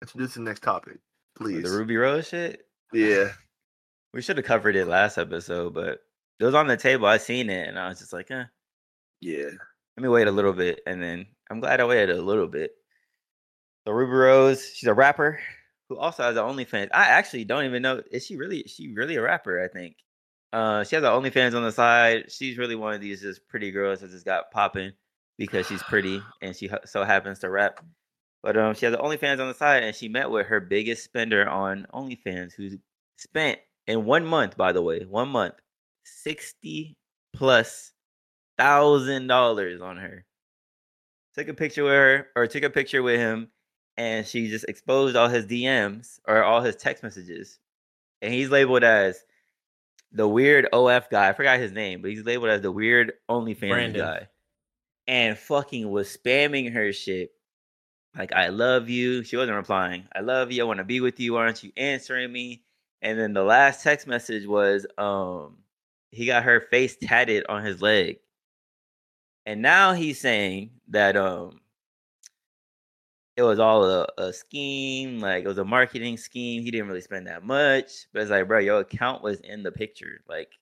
introduce the next topic, please. The Rubi Rose shit. yeah. *laughs* We should have covered it last episode, but it was on the table. I seen it, and I was just like, eh. Yeah. Let me wait a little bit, and then I'm glad I waited a little bit. So Rubi Rose, she's a rapper who also has an OnlyFans. I actually don't even know is she really is she really a rapper? I think. Uh, she has an OnlyFans on the side. She's really one of these just pretty girls that just got popping because she's pretty *sighs* and she so happens to rap. But um, she has an OnlyFans on the side, and she met with her biggest spender on OnlyFans, who spent in one month, by the way, one month, sixty plus thousand dollars on her. Took a picture with her, or took a picture with him, and she just exposed all his DMs or all his text messages, and he's labeled as the weird OF guy. I forgot his name, but he's labeled as the weird OnlyFans Brandon. guy, and fucking was spamming her shit. Like I love you. She wasn't replying. I love you. I want to be with you. Why aren't you answering me? And then the last text message was, um, he got her face tatted on his leg. And now he's saying that um it was all a, a scheme, like it was a marketing scheme. He didn't really spend that much. But it's like, bro, your account was in the picture. Like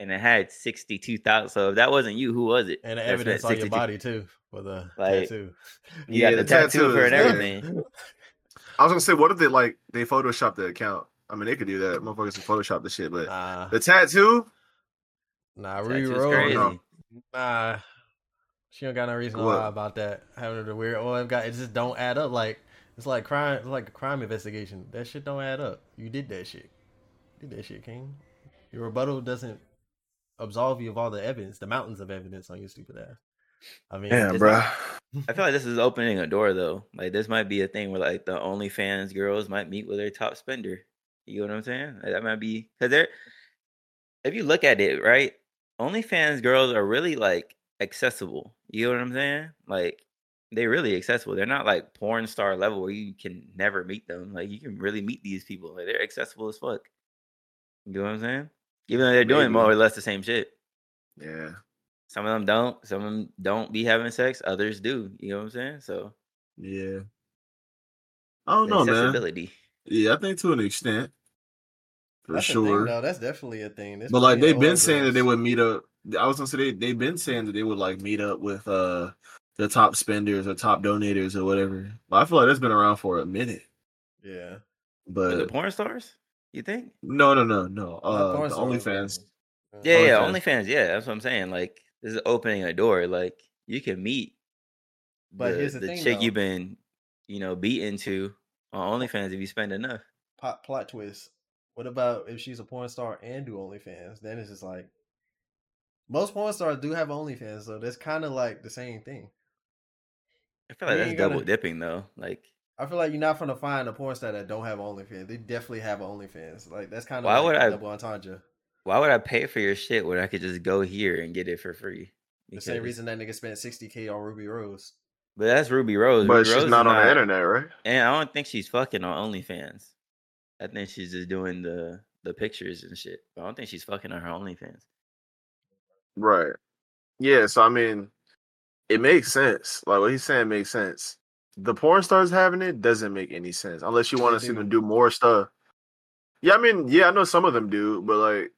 and it had sixty two thousand. So if that wasn't you, who was it? And the evidence on your body too for the Like, tattoo. *laughs* You Yeah, got the, the tattoo, tattoo for and everything. *laughs* I was gonna say, what if they like they Photoshop the account? I mean, they could do that. Motherfuckers can Photoshop the shit, but Nah, the tattoo. nah, Rubi Tattoo's Rose. crazy. no. Nah, she don't got no reason to What? lie about that. Having the weird oh, OF guy, it just don't add up. Like it's like crime, it's like a crime investigation. That shit don't add up. You did that shit. You did that shit, King. Your rebuttal doesn't absolve you of all the evidence, the mountains of evidence on your stupid ass. I mean, Yeah, it's bro. I feel like this is opening a door though. Like this might be a thing where like the OnlyFans girls might meet with their top spender. You know what I'm saying? Like, that might be because they're if you look at it, right? OnlyFans girls are really like accessible. You know what I'm saying? Like they're really accessible. They're not like porn star level where you can never meet them. Like you can really meet these people. Like they're accessible as fuck. You know what I'm saying? Even though they're doing more or less the same shit. Yeah. Some of them don't. Some of them don't be having sex. Others do. You know what I'm saying? So Yeah. I don't the know, man. Yeah, I think to an extent, for that's sure. A thing, though. That's definitely a thing. There's But like they've been saying that they would meet up. I was gonna say they they've been saying that they would like meet up with uh the top spenders or top donators or whatever. But I feel like that's been around for a minute. Yeah. With the But porn stars? You think? no, no, no, no. Not Uh, the OnlyFans. but- Yeah, yeah, OnlyFans. OnlyFans. Yeah, that's what I'm saying. Like, this is opening a door. Like, you can meet But the, here's the the thing, chick though. you've been, you know, beaten to on OnlyFans if you spend enough. Plot, plot twist. What about if she's a porn star and do OnlyFans? Then it's just like most porn stars do have OnlyFans, so that's kind of like the same thing. I feel like You that's ain't gotta- double dipping though. Like, I feel like you're not gonna find a porn star that don't have OnlyFans. They definitely have OnlyFans. Like that's kind of Why like would a I- double entendre. why would I pay for your shit when I could just go here and get it for free? The same reason that nigga spent 60k on Rubi Rose. But that's Rubi Rose. But Rubi she's Rose not on the internet, right? And I don't think she's fucking on OnlyFans. I think she's just doing the the pictures and shit. But I don't think she's fucking on her OnlyFans. Right. Yeah. So I mean, it makes sense. Like what he's saying makes sense. The porn stars having it doesn't make any sense unless you want to see mm-hmm. them do more stuff. Yeah, I mean, yeah, I know some of them do, but like,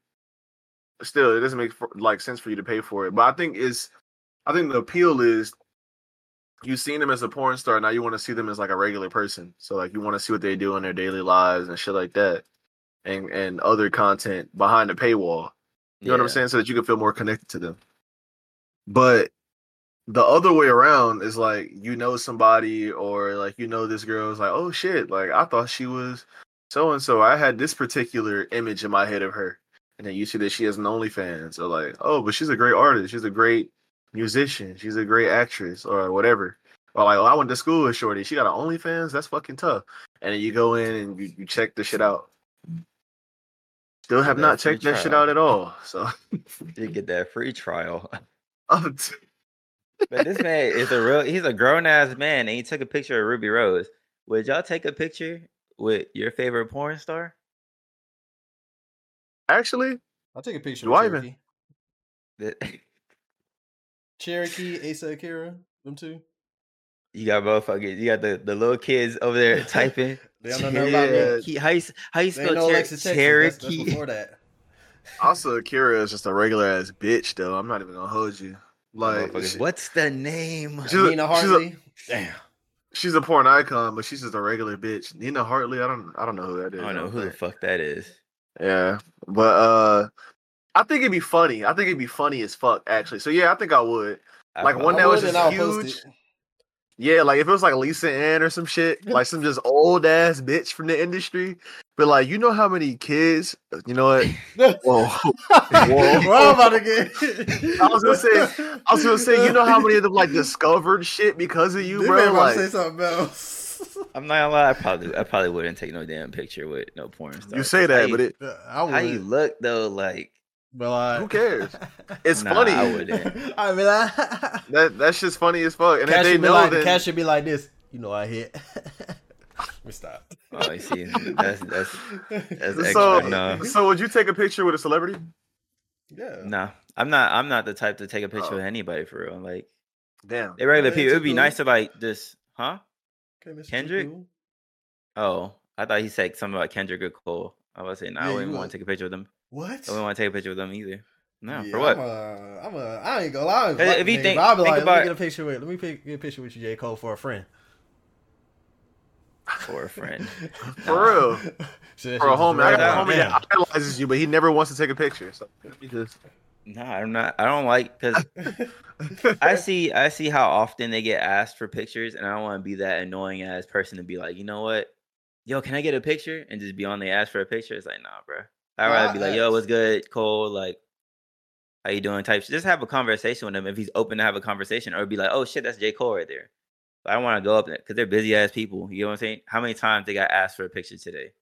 still, it doesn't make like sense for you to pay for it. But I think is, I think the appeal is, you've seen them as a porn star, now you want to see them as like a regular person. So like, you want to see what they do in their daily lives and shit like that, and and other content behind the paywall. You know what I'm saying? So that you can feel more connected to them. But the other way around is like you know somebody or like you know this girl is like, oh shit, like I thought she was so and so. I had this particular image in my head of her, and then you see that she has an OnlyFans. So like, oh, but she's a great artist. She's a great musician. She's a great actress or whatever. Or like, oh, I went to school with Shorty. She got an OnlyFans. That's fucking tough. And then you go in and you, you check the shit out. Still have not checked that shit out at all. So, *laughs* You get that free trial. *laughs* I'm t- But this man is a real he's a grown ass man and he took a picture of Rubi Rose. Would y'all take a picture with your favorite porn star? actually, I'll take a picture Do of I even- Cherokee. *laughs* Cherokee, Asa Akira, them two. You got motherfuckers, you got the, the little kids over there typing. They don't know nothing about me. Cherokee. How you how you spell know Cher- Alexis Texas. That's, that's Cherokee? before that. *laughs* also Kira is just a regular ass bitch, though. I'm not even gonna hold you. Like, she- What's the name? She's a- Nina she's a- Hartley. Damn. she's a porn icon, but she's just a regular bitch. Nina Hartley, I don't, I don't know who that is. I don't know who the fuck that is. Yeah, but uh, I think it'd be funny. I think it'd be funny as fuck, actually. So yeah, I think I would. I Like, fuck one I that was just I'll huge. It. Yeah, like if it was like Lisa Ann or some shit, *laughs* like some just old ass bitch from the industry. But like, you know how many kids? You know what? *laughs* Whoa. *laughs* Where I'm about to get. I was gonna say- I was gonna say, you know how many of them like discovered shit because of you, This bro? man about Like, to say something else. I'm not gonna lie, I probably I probably wouldn't take no damn picture with no porn star. you say that, but it, I would. how you look though, like but like, Who cares? *laughs* it's Nah, funny. I wouldn't. *laughs* I mean, like, *laughs* That that shit's funny as fuck. And Cash if they should be know, like, then Cash should be like this. You know, I hit. we stop. oh, you see, that's that's that's so extra. No, so would you take a picture with a celebrity? yeah. no, I'm not. I'm not the type to take a picture Oh. with anybody for real. Like Damn. they regular Yeah, people. It'd be cool. nice to like this, huh? Okay, Mr. Kendrick? Cool. Oh, I thought he said something about Kendrick or Cole. I was saying, nah, Yeah, I you wouldn't would. want to take a picture with them. What? I wouldn't want to take a picture with them either. No, Yeah, for what? I'm a, I'm a, I ain't gonna lie. Hey, if you think- I'll be think like, let me get a picture with, let me pick, get a picture with you, J. Cole, for a friend. *laughs* For a friend. *laughs* For real. *laughs* Shit, For a shit, homie, I got a homie that idolizes you, but he never wants to take a picture. So because Nah, I'm not. I don't like because I see I see how often they get asked for pictures, and I don't want to be that annoying ass person to be like, you know what, yo, can I get a picture? And just be on the ask for a picture. It's like, nah, bro. I'd rather be like, yo, what's good, Cole? Like, how you doing? Type. Just have a conversation with him if he's open to have a conversation, or be like, oh shit, that's J Cole right there. But I don't want to go up there because they're busy ass people. You know what I'm saying? How many times they got asked for a picture today?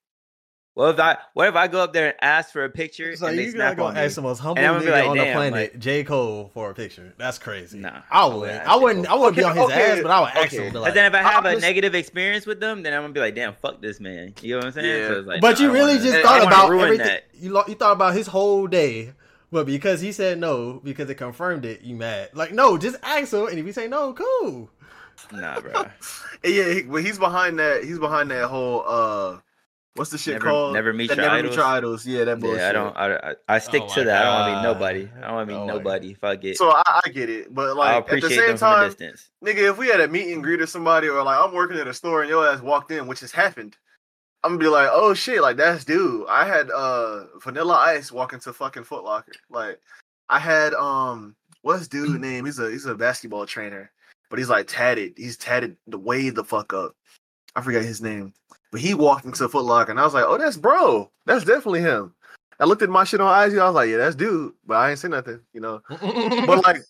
What if I what if I go up there and ask for a picture So and they you snap gotta go ask the most humble I'm nigga gonna be like, on the planet, like- J. Cole, for a picture. That's crazy. Nah, I I would. wouldn't I wouldn't. I wouldn't be on his Okay, ass, but I would ask okay. him. Be But like, then if I have a Honest- negative experience with them, then I'm gonna be like, damn, fuck this man. You know what I'm saying? Yeah. So it's like, but nah, you really wanna- just thought about everything. that. You lo- you thought about his whole day, but because he said no, because it confirmed it, you mad? Like no, just ask him, and if he say no, cool. Nah, bro. *laughs* yeah, he, but he's behind that. He's behind that whole uh, what's the shit Never- called? never meet your never idols? meet your idols. Yeah, that bullshit. Yeah, I don't. I, I, I stick Oh to my that. I don't want to meet nobody. I don't want to meet Oh my nobody. Fuck it. So I, I get it, but like at the same them from time, distance. nigga, if we had a meet and greet or somebody, or like I'm working at a store and your ass walked in, which has happened, I'm gonna be like, oh shit, like that's dude. I had uh Vanilla Ice walk into fucking Foot Locker. Like I had um what's dude name? He's a he's a basketball trainer, but he's like tatted. He's tatted the way the fuck up. I forget his name, but he walked into Foot Locker and I was like, oh that's bro, that's definitely him. I looked at my shit on IG. I was like, yeah, that's dude, but I ain't say nothing, you know *laughs* but like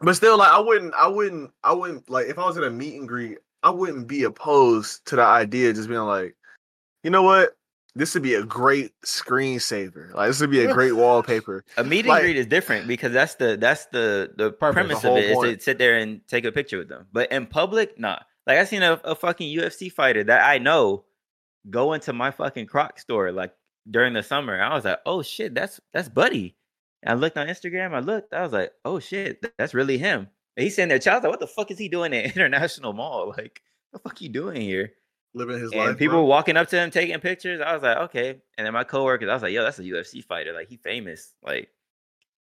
but still like i wouldn't i wouldn't i wouldn't like if i was at a meet and greet i wouldn't be opposed to the idea just being like you know what this would be a great screensaver like this would be a great wallpaper A meet and like- greet is different because that's the that's the the premise the of it is to sit there and take a picture with them. But in public, nah. Like I seen a, a fucking UFC fighter that I know go into my fucking Croc store like during the summer. I was like, oh shit, that's that's Buddy. And I looked on Instagram. I looked. I was like, oh shit, that's really him. And he's sitting there. Child, like, what the fuck is he doing at *laughs* International Mall? Like, what the fuck you doing here? living his life. and life people bro. walking up to him taking pictures. I was like, okay. And then my coworkers, I was like, yo, that's a UFC fighter. Like he famous. Like,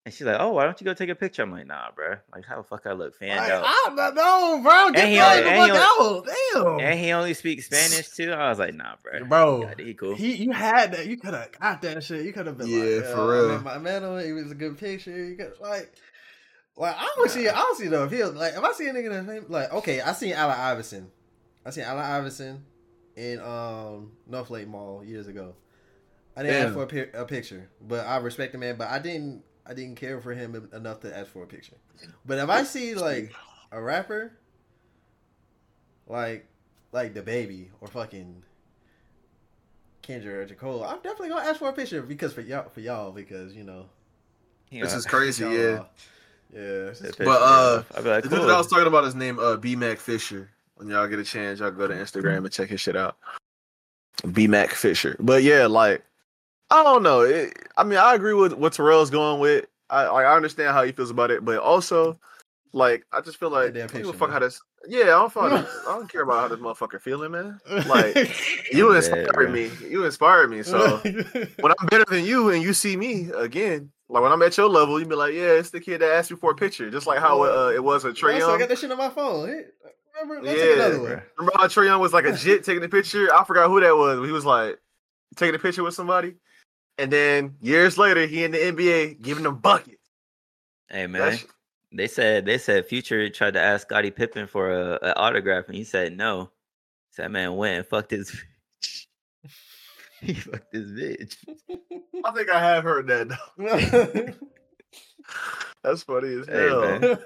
and she's like, oh, why don't you go take a picture? I'm like, nah, bro. Like how the fuck I look fanned Like, out. I don't know, bro. Get And he only- the and he fuck out. Damn. And he only speaks Spanish too. I was like, nah, bro. Bro, God, he cool. He, you had that. You could have got that shit. You could have been Yeah, like, for real. I met my man it. It was a good picture. You could like, like I don't see. I don't see though. If he like, if I see a nigga that name like, okay, I seen Allen Iverson. I seen Allen Iverson. in um North Lake Mall years ago. I didn't ask for a, a picture, but I respect the man. But I didn't I didn't care for him enough to ask for a picture. But if I see like a rapper, like like the baby or fucking Kendra or J. Cole, I'm definitely gonna ask for a picture because for y'all for y'all because you know You This is crazy, yeah. yeah. it's that just- pissed But, uh, off. I'd be like, The dude that I was talking about his name, uh, B Mac Fisher. When y'all get a chance, y'all go to Instagram and check his shit out. B Mac Fisher. But yeah, like I don't know. It, I mean, I agree with what Terrell's going with. I like I understand how he feels about it, but also like I just feel like That damn don't give a picture, fuck man. how this. Yeah, I don't fuck. I *laughs* don't care about how this motherfucker feeling, man. Like *laughs* you I'm inspired dead, me. You inspired me. So *laughs* when I'm better than you and you see me again, like when I'm at your level, you be like, yeah, it's the kid that asked you for a picture, just like how uh, it was with Trae Trae I Young. got that shit on my phone. Hey, remember? Yeah, one. Remember how Trae was like a jit taking a picture? I forgot who that was. He was like taking a picture with somebody, and then years later, he in the NBA giving them buckets. Hey man, sh- they said they said Future tried to ask Scottie Pippen for a, a autograph and he said no. So that man went and fucked his. *laughs* he fucked his bitch. I think I have heard that. Though. *laughs* That's funny as Hey, hell. man.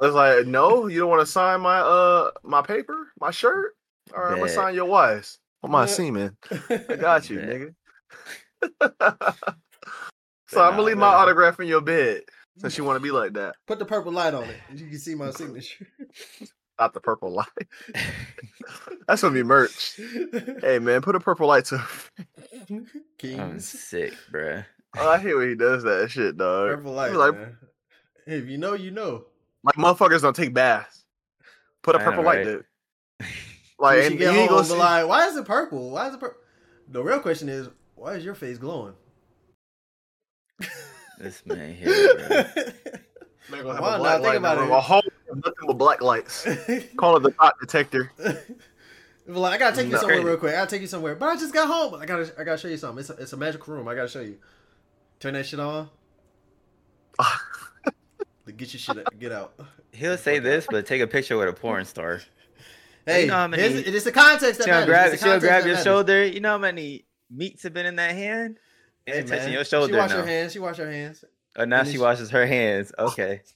I was like, no, you don't want to sign my uh my paper, my shirt. All right, I'm gonna sign your wife's. On my semen. I *laughs* got you, nigga. *laughs* so I'm gonna nah, leave my autograph in your bed since you want to be *laughs* like that. Put the purple light on it. You can see my signature. *laughs* Not the purple light. That's gonna be merch. Hey man, put a purple light to. I'm sick, bruh. Oh, I hate when he does that shit, dog. Purple light, like, man. If you know, you know. like motherfuckers don't take baths. Put a I know, purple light right? there. Like, Like, and you you get home, gonna see. like, why is it purple? Why is it purple? The real question is, why is your face glowing? This man here, bruh. *laughs* Man gonna have Why a not? black Think light in the about room, it. A whole nothing but black lights. *laughs* Call it the dot detector. But, like, I gotta take you No. somewhere real quick. I gotta take you somewhere. But I just got home. I gotta, I gotta show you something. It's a, it's a magical room. I gotta show you. Turn that shit on. *laughs* Get your shit. Get out. He'll say this, but take a picture with a porn star. Hey, know how many- here's- it's the context that She'll matters. grab, It's the she'll context grab that your matters. shoulder. You know how many meats have been in that hand? Hey, And touching your shoulder She wash now. her hands. She wash her hands. Oh, now And she then she- washes her hands. Okay. *laughs*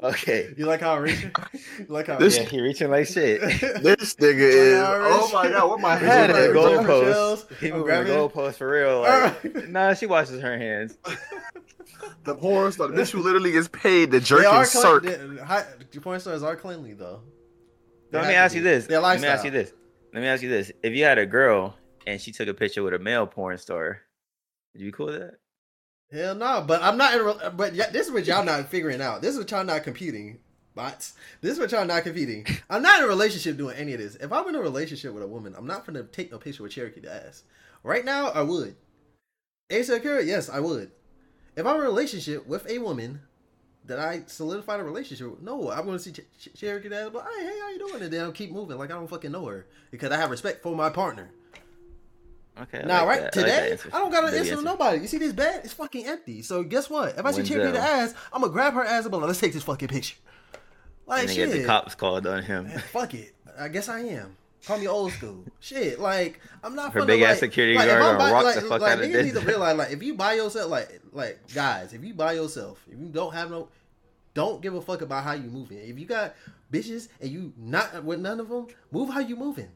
Okay. You like how I reach? You like how? This- *laughs* Yeah, he reaching like shit. *laughs* This nigga is. Oh my god, what my Reaching head for- at? reaching bro? for goalpost. shells. He I'm moving the grabbing- goalpost for real. Like, nah, she washes her hands. The porn star. This who literally gets paid to jerk They are and circ. clean. the- porn stars are cleanly though. They Let me have to ask you this. Let me ask you this. Let me ask you this. If you had a girl and she took a picture with a male porn star, would you cool with that? Hell no, but I'm not. In a, uh, but this is what y'all not figuring out. This is what y'all not computing. Bots. This is what y'all not competing. I'm not in a relationship doing any of this. If I'm in a relationship with a woman, I'm not gonna take no picture with Cherokee D'Ass. Right now, I would. Ace Secure, yes, I would. If I'm in a relationship with a woman that I solidified a relationship with, no, I'm gonna see Ch- Ch- Cherokee D'Ass, but hey, hey, how you doing? And then I'll keep moving like I don't fucking know her because I have respect for my partner. Okay. Now, like right that. I like today. I don't got an answer to nobody. You see this bed? It's fucking empty. So guess what? If I see the ass, I'm gonna grab her ass and be like, let's take this fucking picture. Like And shit. get the cops called on him. Man, fuck it. I guess I am. Call me old school. Shit, like I'm not. Her big ass like, security like, guard if gonna rock like, the fuck out of this. need to realize, like, if you buy yourself, like, like guys, if you buy yourself, if you don't have no, don't give a fuck about how you moving. If you got bitches and you not with none of them, move how you moving.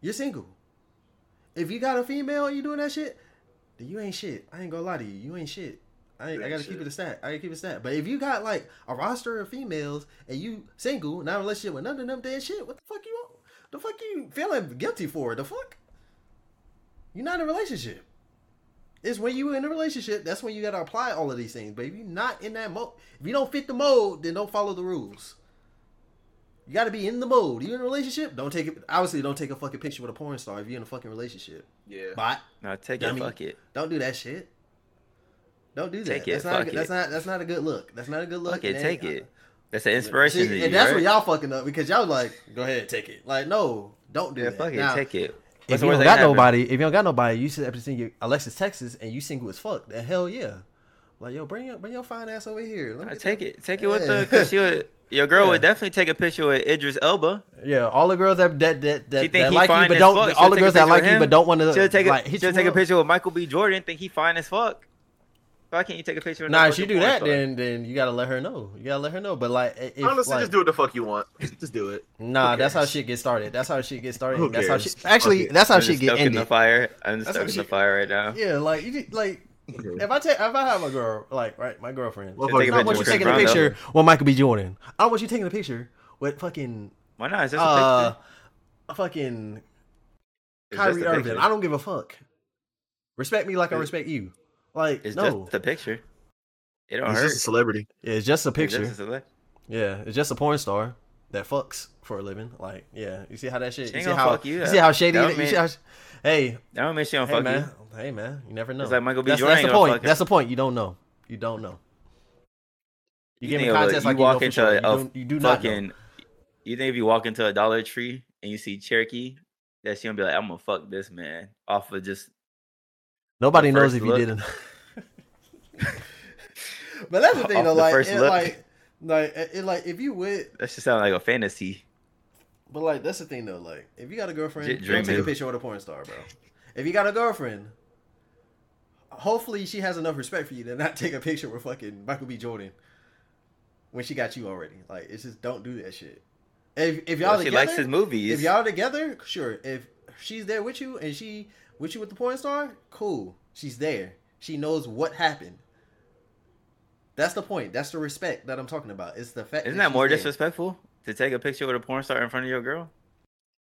You're single. If you got a female you doing that shit, then you ain't shit. I ain't gonna lie to you. You ain't shit. I, ain't, I gotta keep it a stat. I gotta keep it a stat. But if you got like a roster of females and you single, not in a relationship with none of them, then shit. What the fuck you? On the fuck you feeling guilty for? The fuck? You're not in a relationship. It's when you in a relationship. That's when you gotta apply all of these things. But if you're not in that mode, if you don't fit the mode, then don't follow the rules. You gotta be in the mode. You in a relationship? Don't take it. Obviously, don't take a fucking picture with a porn star if you're in a fucking relationship. Yeah. But No, take Dummy. it. Fuck it. don't do that shit. Don't do that. Take it, That's not. A, fuck good- it. that's not. That's not a good look. That's not a good look. Fuck it. and Take then- it. That's an inspiration See, to you, and that's right? where y'all fucking up because y'all like, go ahead, take it. Like, no, don't do yeah, that. fuck it. Now, take it. If What's the you don't got happen? nobody, if you don't got nobody, you should have to see your Alexis, Texas, and you single as fuck. Then hell yeah, like yo, bring your bring your fine ass over here. Let me I take that- it. Take it with Yeah. the. Cause she would. *laughs* Your girl Yeah. would definitely take a picture with Idris Elba. Yeah, all the girls that that that, that, think that like you but don't fuck? all the girls that like you but don't want to She'll take a like, hit she'll you take a picture with Michael B. Jordan. Think he fine as fuck. Why can't you take a picture? with no Nah, if she do that, star? then then you gotta let her know. You gotta let her know. But like, if Honestly, like, just do what the fuck you want. Just do it. nah, that's how cares? shit gets started. That's how shit gets started. Who That's how cares? shit. Actually, Fuck it. that's how I'm shit just get stoking the fire. I'm just That's how stoking the fire right now. Yeah, like you like if I take if I have a girl like right, my girlfriend. Well, She'll take I a don't want you with taking Chris a Brown, though. picture with Michael B. Jordan. I don't want you taking a picture with fucking Why not? It's just a uh picture. fucking It's just Kyrie Irving. picture. I don't give a fuck. Respect me like I respect you. Like It's no, just a picture. It don't He's hurt. just a celebrity. Yeah, it's just a It's picture. just a select- Yeah, it's just a porn star that fucks for a living. Like, yeah, you see how that shit. You see how fuck you. see how shady. That You see how, sh- hey, That don't mean she don't hey fuck man, you. hey man, you never know. It's like Michael B. That's, Jordan that's the point. fuck That's the point. You don't know. You don't know. You, give me think a- context like you walk know into sure. a- You, don't, you do not know. Fucking. You think if you walk into a Dollar Tree and you see Cherokee, that she gonna be like, "I'm gonna fuck this man" off of just Nobody knows first if you didn't. *laughs* but that's the thing Off though. the Like, first it, look. like, like, it, it, like, if you with, that should sound like a fantasy. But like, that's the thing though. Like, if you got a girlfriend, J- don't take a picture with a porn star, bro. If you got a girlfriend, hopefully she has enough respect for you to not take a picture with fucking Michael B. Jordan when she got you already. Like, it's just don't do that shit. If if y'all Well, she likes his movies. if y'all together, sure. If she's there with you and she with you with the porn star, cool. She's there. She knows what happened. That's the point. That's the respect that I'm talking about. It's the fact. Isn't that that more there. disrespectful to take a picture with a porn star in front of your girl?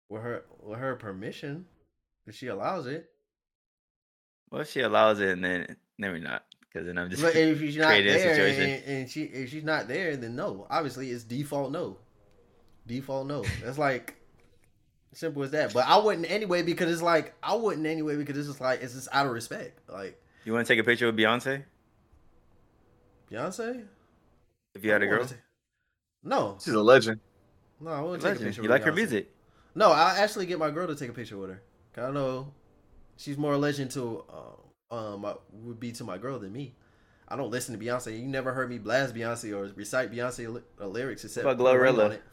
with her with her permission? If she allows it. Well, if she allows it, and then maybe not, because then I'm just But if she's *laughs* not creating a there situation. and, and she if she's not there, then no. Obviously, it's default no. Default no. That's like simple as that. But I wouldn't anyway because it's like I wouldn't anyway because it's just like it's just out of respect. Like You want to take a picture with Beyonce Beyonce. if you had a girl? ta- No, She's a legend. No, I wouldn't take a picture. You with like her Beyonce. music? No, I actually get my girl to take a picture with her. 'Cause I know she's more a legend to uh, um uh, would be to my girl than me. I don't listen to Beyonce. You never heard me blast Beyonce or recite Beyonce li- uh, lyrics except What about put a ring Glorilla? on it.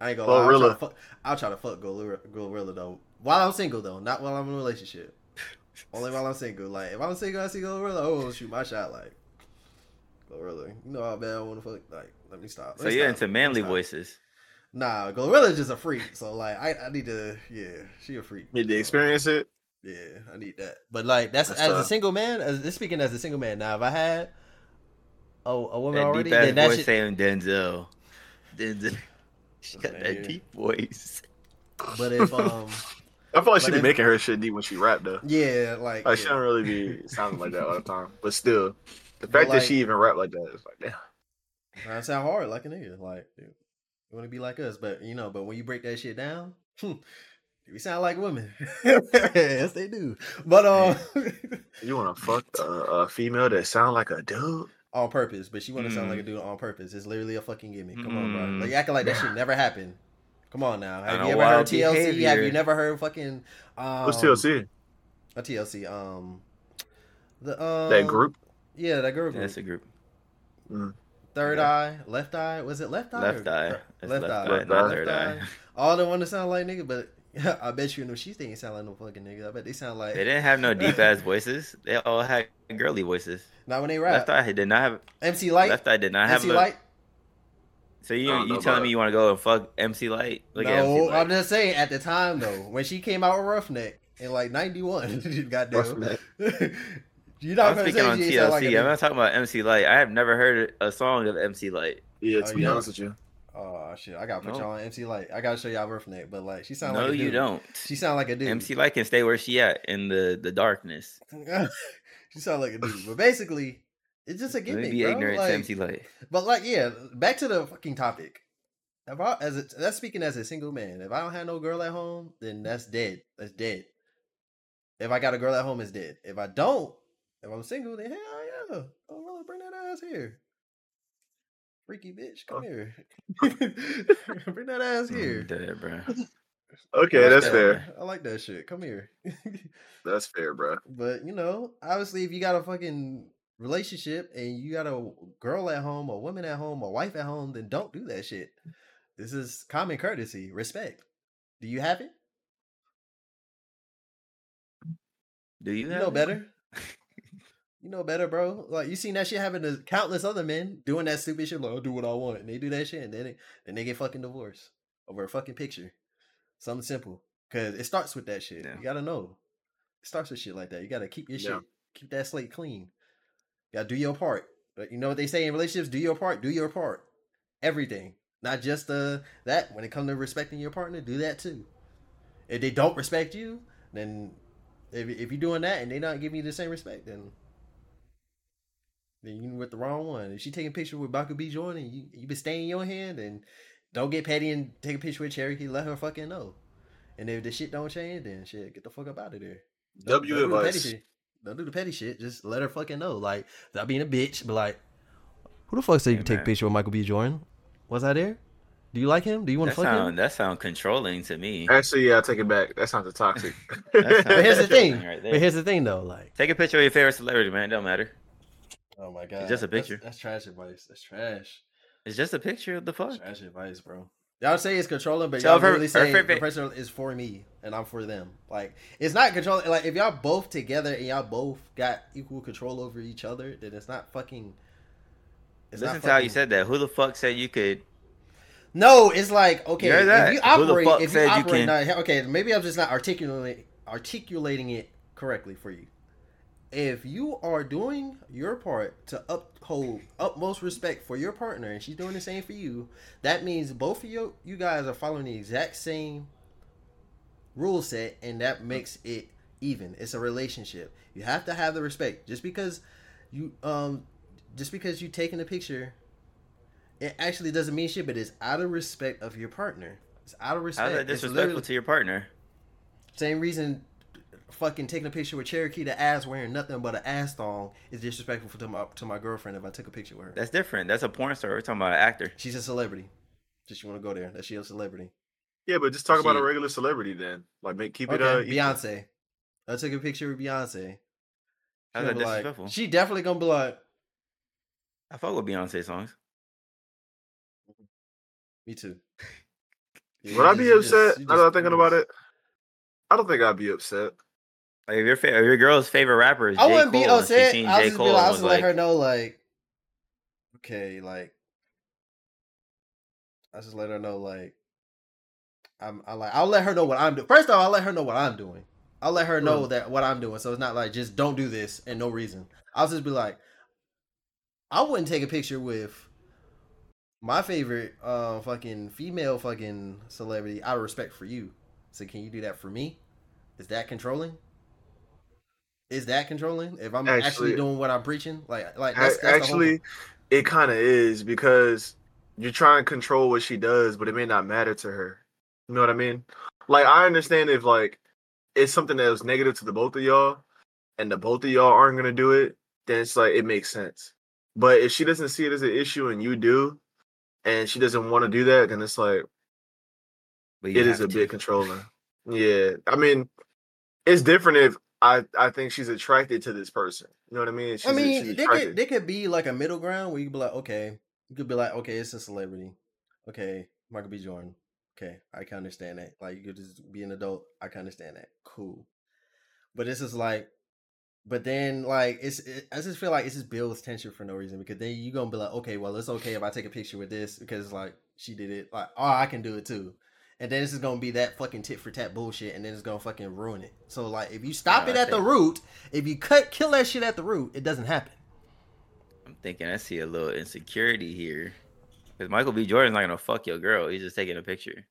I ain't gonna lie. I'll try, Glorilla. to fuck, I'll try to fuck Glorilla, Glorilla though. While I'm single though, not while I'm in a relationship. Only while I'm single. Like if I'm single, I see Glorilla. Oh, shoot my shot. Like Glorilla, you know how bad I want to fuck. Like let me stop. So me you're stop. into manly voices. Nah, Glorilla's just a freak. So like, I, I need to, yeah, she a freak. Need to experience it. Yeah, I need that. But like, that's, That's as a single man. As speaking as a single man. Now, if I had a, a woman That already, deep ass then that voice saying Denzel. Denzel. *laughs* She got Man. that deep voice. But if *laughs* um, I feel like she But be if- making her shit deep when she rap though. yeah, like, Like she don't really be sounding like that all the time. But still, the fact like- that she even rap like that is like damn. I sound hard like a nigga. Like, dude, you want to be like us, but you know, but when you break that shit down, we sound like women. *laughs* yes, they do. But um, You want to *laughs* fuck a, a female that sound like a dude? on purpose, but she want to sound like a Mm. dude on purpose. It's literally a fucking gimmick. Come on, bro. Mm. Like you acting like that shit never happened. Come on now. Have you ever heard wild TLC? Have you never heard fucking um, What's TLC? A TLC. Um, the um, that group? Yeah, that girl group. That's a group. Third yeah. eye, left eye. Was it left eye? Left or eye. thir- It's left, left eye. eye, not Left third eye. All the one that sound like nigga, but *laughs* I bet you know she didn't sound like no fucking nigga. I bet they sound like They didn't have no deep ass voices. They all had girly voices. not when they rap. Left eye did not have. MC Lyte. Left eye did not have. MC a- Light. So you I you know telling about me you want to go and fuck MC Lyte? Look at MC no, Light. I'm just saying. At the time though, when she came out with Ruffneck in like '91, *laughs* goddamn. *laughs* Ruffneck. You're not I'm speaking on TLC. ain't sound like a I'm not talking about MC Lyte. I have never heard a song of MC Lyte. Yeah, Oh, to be yeah. honest with you. Oh shit! I gotta put No. y'all on MC Lyte. I gotta show y'all Ruffneck, but like she sound No, like a dude. you don't. She sound like a dude. MC Lyte can stay where she at in the the darkness. *laughs* she sound like a dude. But basically, it's just a Let gimmick, me be bro. ignorant Like, to MC Lyte. But like, yeah, back to the fucking topic. If I, as a, that's speaking as a single man. If I don't have no girl at home, then that's dead. That's dead. If I got a girl at home, it's dead. If I don't, if I'm single, then hell yeah, I'm gonna bring that ass here. Freaky bitch, come Oh. here. *laughs* *laughs* bring that ass here. Mm, dead, bro. *laughs* Okay, that's that. fair. I like that shit. Come here. That's fair, bro. But you know, obviously, if you got a fucking relationship and you got a girl at home, a woman at home, a wife at home, then don't do that shit. This is common courtesy, respect. Do you have it? Do you, You know it? better. You know better, bro. Like you seen that shit happen to countless other men doing that stupid shit. Like I'll do what I want, and they do that shit, and then they, then they get fucking divorced over a fucking picture. Something simple, cause it starts with that shit. Yeah. You gotta know. It starts with shit like that. You gotta keep your Yeah. shit, keep that slate clean. You gotta do your part. But you know what they say in relationships: do your part, do your part. Everything, not just uh that. When it comes to respecting your partner, do that too. If they don't respect you, then if if you're doing that and they not giving you the same respect, then then you with the wrong one. If she taking a picture with Michael B. Jordan, you you been staying in your hand, and don't get petty and take a picture with Cherokee. Let her fucking know. And if the shit don't change, then shit, get the fuck up out of there. Don't- W don't do the petty advice. shit. Don't do the petty shit. Just let her fucking know. Like, without being a bitch, but like, who the fuck said you Hey, can take a picture with Michael B. Jordan? Was I there? Do you like him? Do you want That to fuck him? that sound controlling to me. Actually, yeah, I take it back. That sounds toxic. That sounds- But here's the thing. Right but here's the thing, though. Like, Take a picture of your favorite celebrity, man. Don't matter. Oh my god, It's just a picture. That's, trash advice. That's trash. It's just a picture of the fuck. Trash advice, bro. Y'all say it's controlling, but So y'all her- really her say the person is for me and I'm for them. Like it's not controlling. Like if y'all both together and y'all both got equal control over each other, then it's not fucking. It's Listen not to how you said that. Who the fuck said you could? No, it's like okay, You if you Who the operate, fuck if you said you can- not, okay, maybe I'm just not articulating articulating it correctly for you. If you are doing your part to uphold utmost respect for your partner, and she's doing the same for you, that means both of you you guys are following the exact same rule set, and that makes it even. It's a relationship. You have to have the respect. Just because you um, just because you taking a picture it actually doesn't mean shit, but it's out of respect of your partner. It's out of How's respect. that It's disrespectful to your partner? same reason. Fucking taking a picture with Cherokee, the ass wearing nothing but an ass thong is disrespectful to my to my girlfriend if I took a picture with her. That's different. That's a porn star. We're talking about an actor. She's a celebrity. Just you want to go there? That she a celebrity. yeah, but just talk about a regular celebrity then. Like, make keep Okay, it uh, equal. Beyonce. I took a picture with Beyonce. She How's that be like- disrespectful? she definitely gonna be like, I fuck with Beyonce songs. *laughs* me too. Would I be upset now that I'm thinking about it? I don't think I'd be upset. Like if your your girl's favorite rapper is I J. wouldn't Cole, be she upset. I'll J. just be Cole like, I'll and just let like, her know, like, okay, like, I just let her know, like, I'm, I like, I'll let her know what I'm doing. First off, I'll let her know what I'm doing. I'll let her know that what I'm doing, so it's not like just don't do this and no reason. I'll just be like, I wouldn't take a picture with my favorite, uh, fucking female fucking celebrity out of respect for you. So can you do that for me? Is that controlling? Is that controlling? If I'm actually, Actually- doing what I'm preaching, like like that's, that's Actually, it kind of is because you're trying to control what she does, but it may not matter to her. You know what I mean? Like, I understand if like it's something that was negative to the both of y'all, and the both of y'all aren't gonna do it, then it's like it makes sense. But if she doesn't see it as an issue and you do, and she doesn't want to do that, then it's like but it is a to. bit controlling. Yeah, I mean, it's different if I I think she's attracted to this person. You know what I mean? She's, I mean, they could they could be like a middle ground where you could be like, okay, you could be like, okay, it's a celebrity, okay, Michael B. Jordan, okay, I can understand that. Like you could just be an adult, I can understand that, cool. But this is like, but then like it's it, I just feel like it just builds tension for no reason because then you gonna be like, okay, well it's okay if I take a picture with this because like she did it, like oh I can do it too. And then this is gonna be that fucking tit for tat bullshit, and then it's gonna fucking ruin it. So like, if you stop Yeah, it I at the root, if you cut kill that shit at the root, it doesn't happen. I'm thinking I see a little insecurity here. Because Michael B. Jordan's not gonna fuck your girl. He's just taking a picture.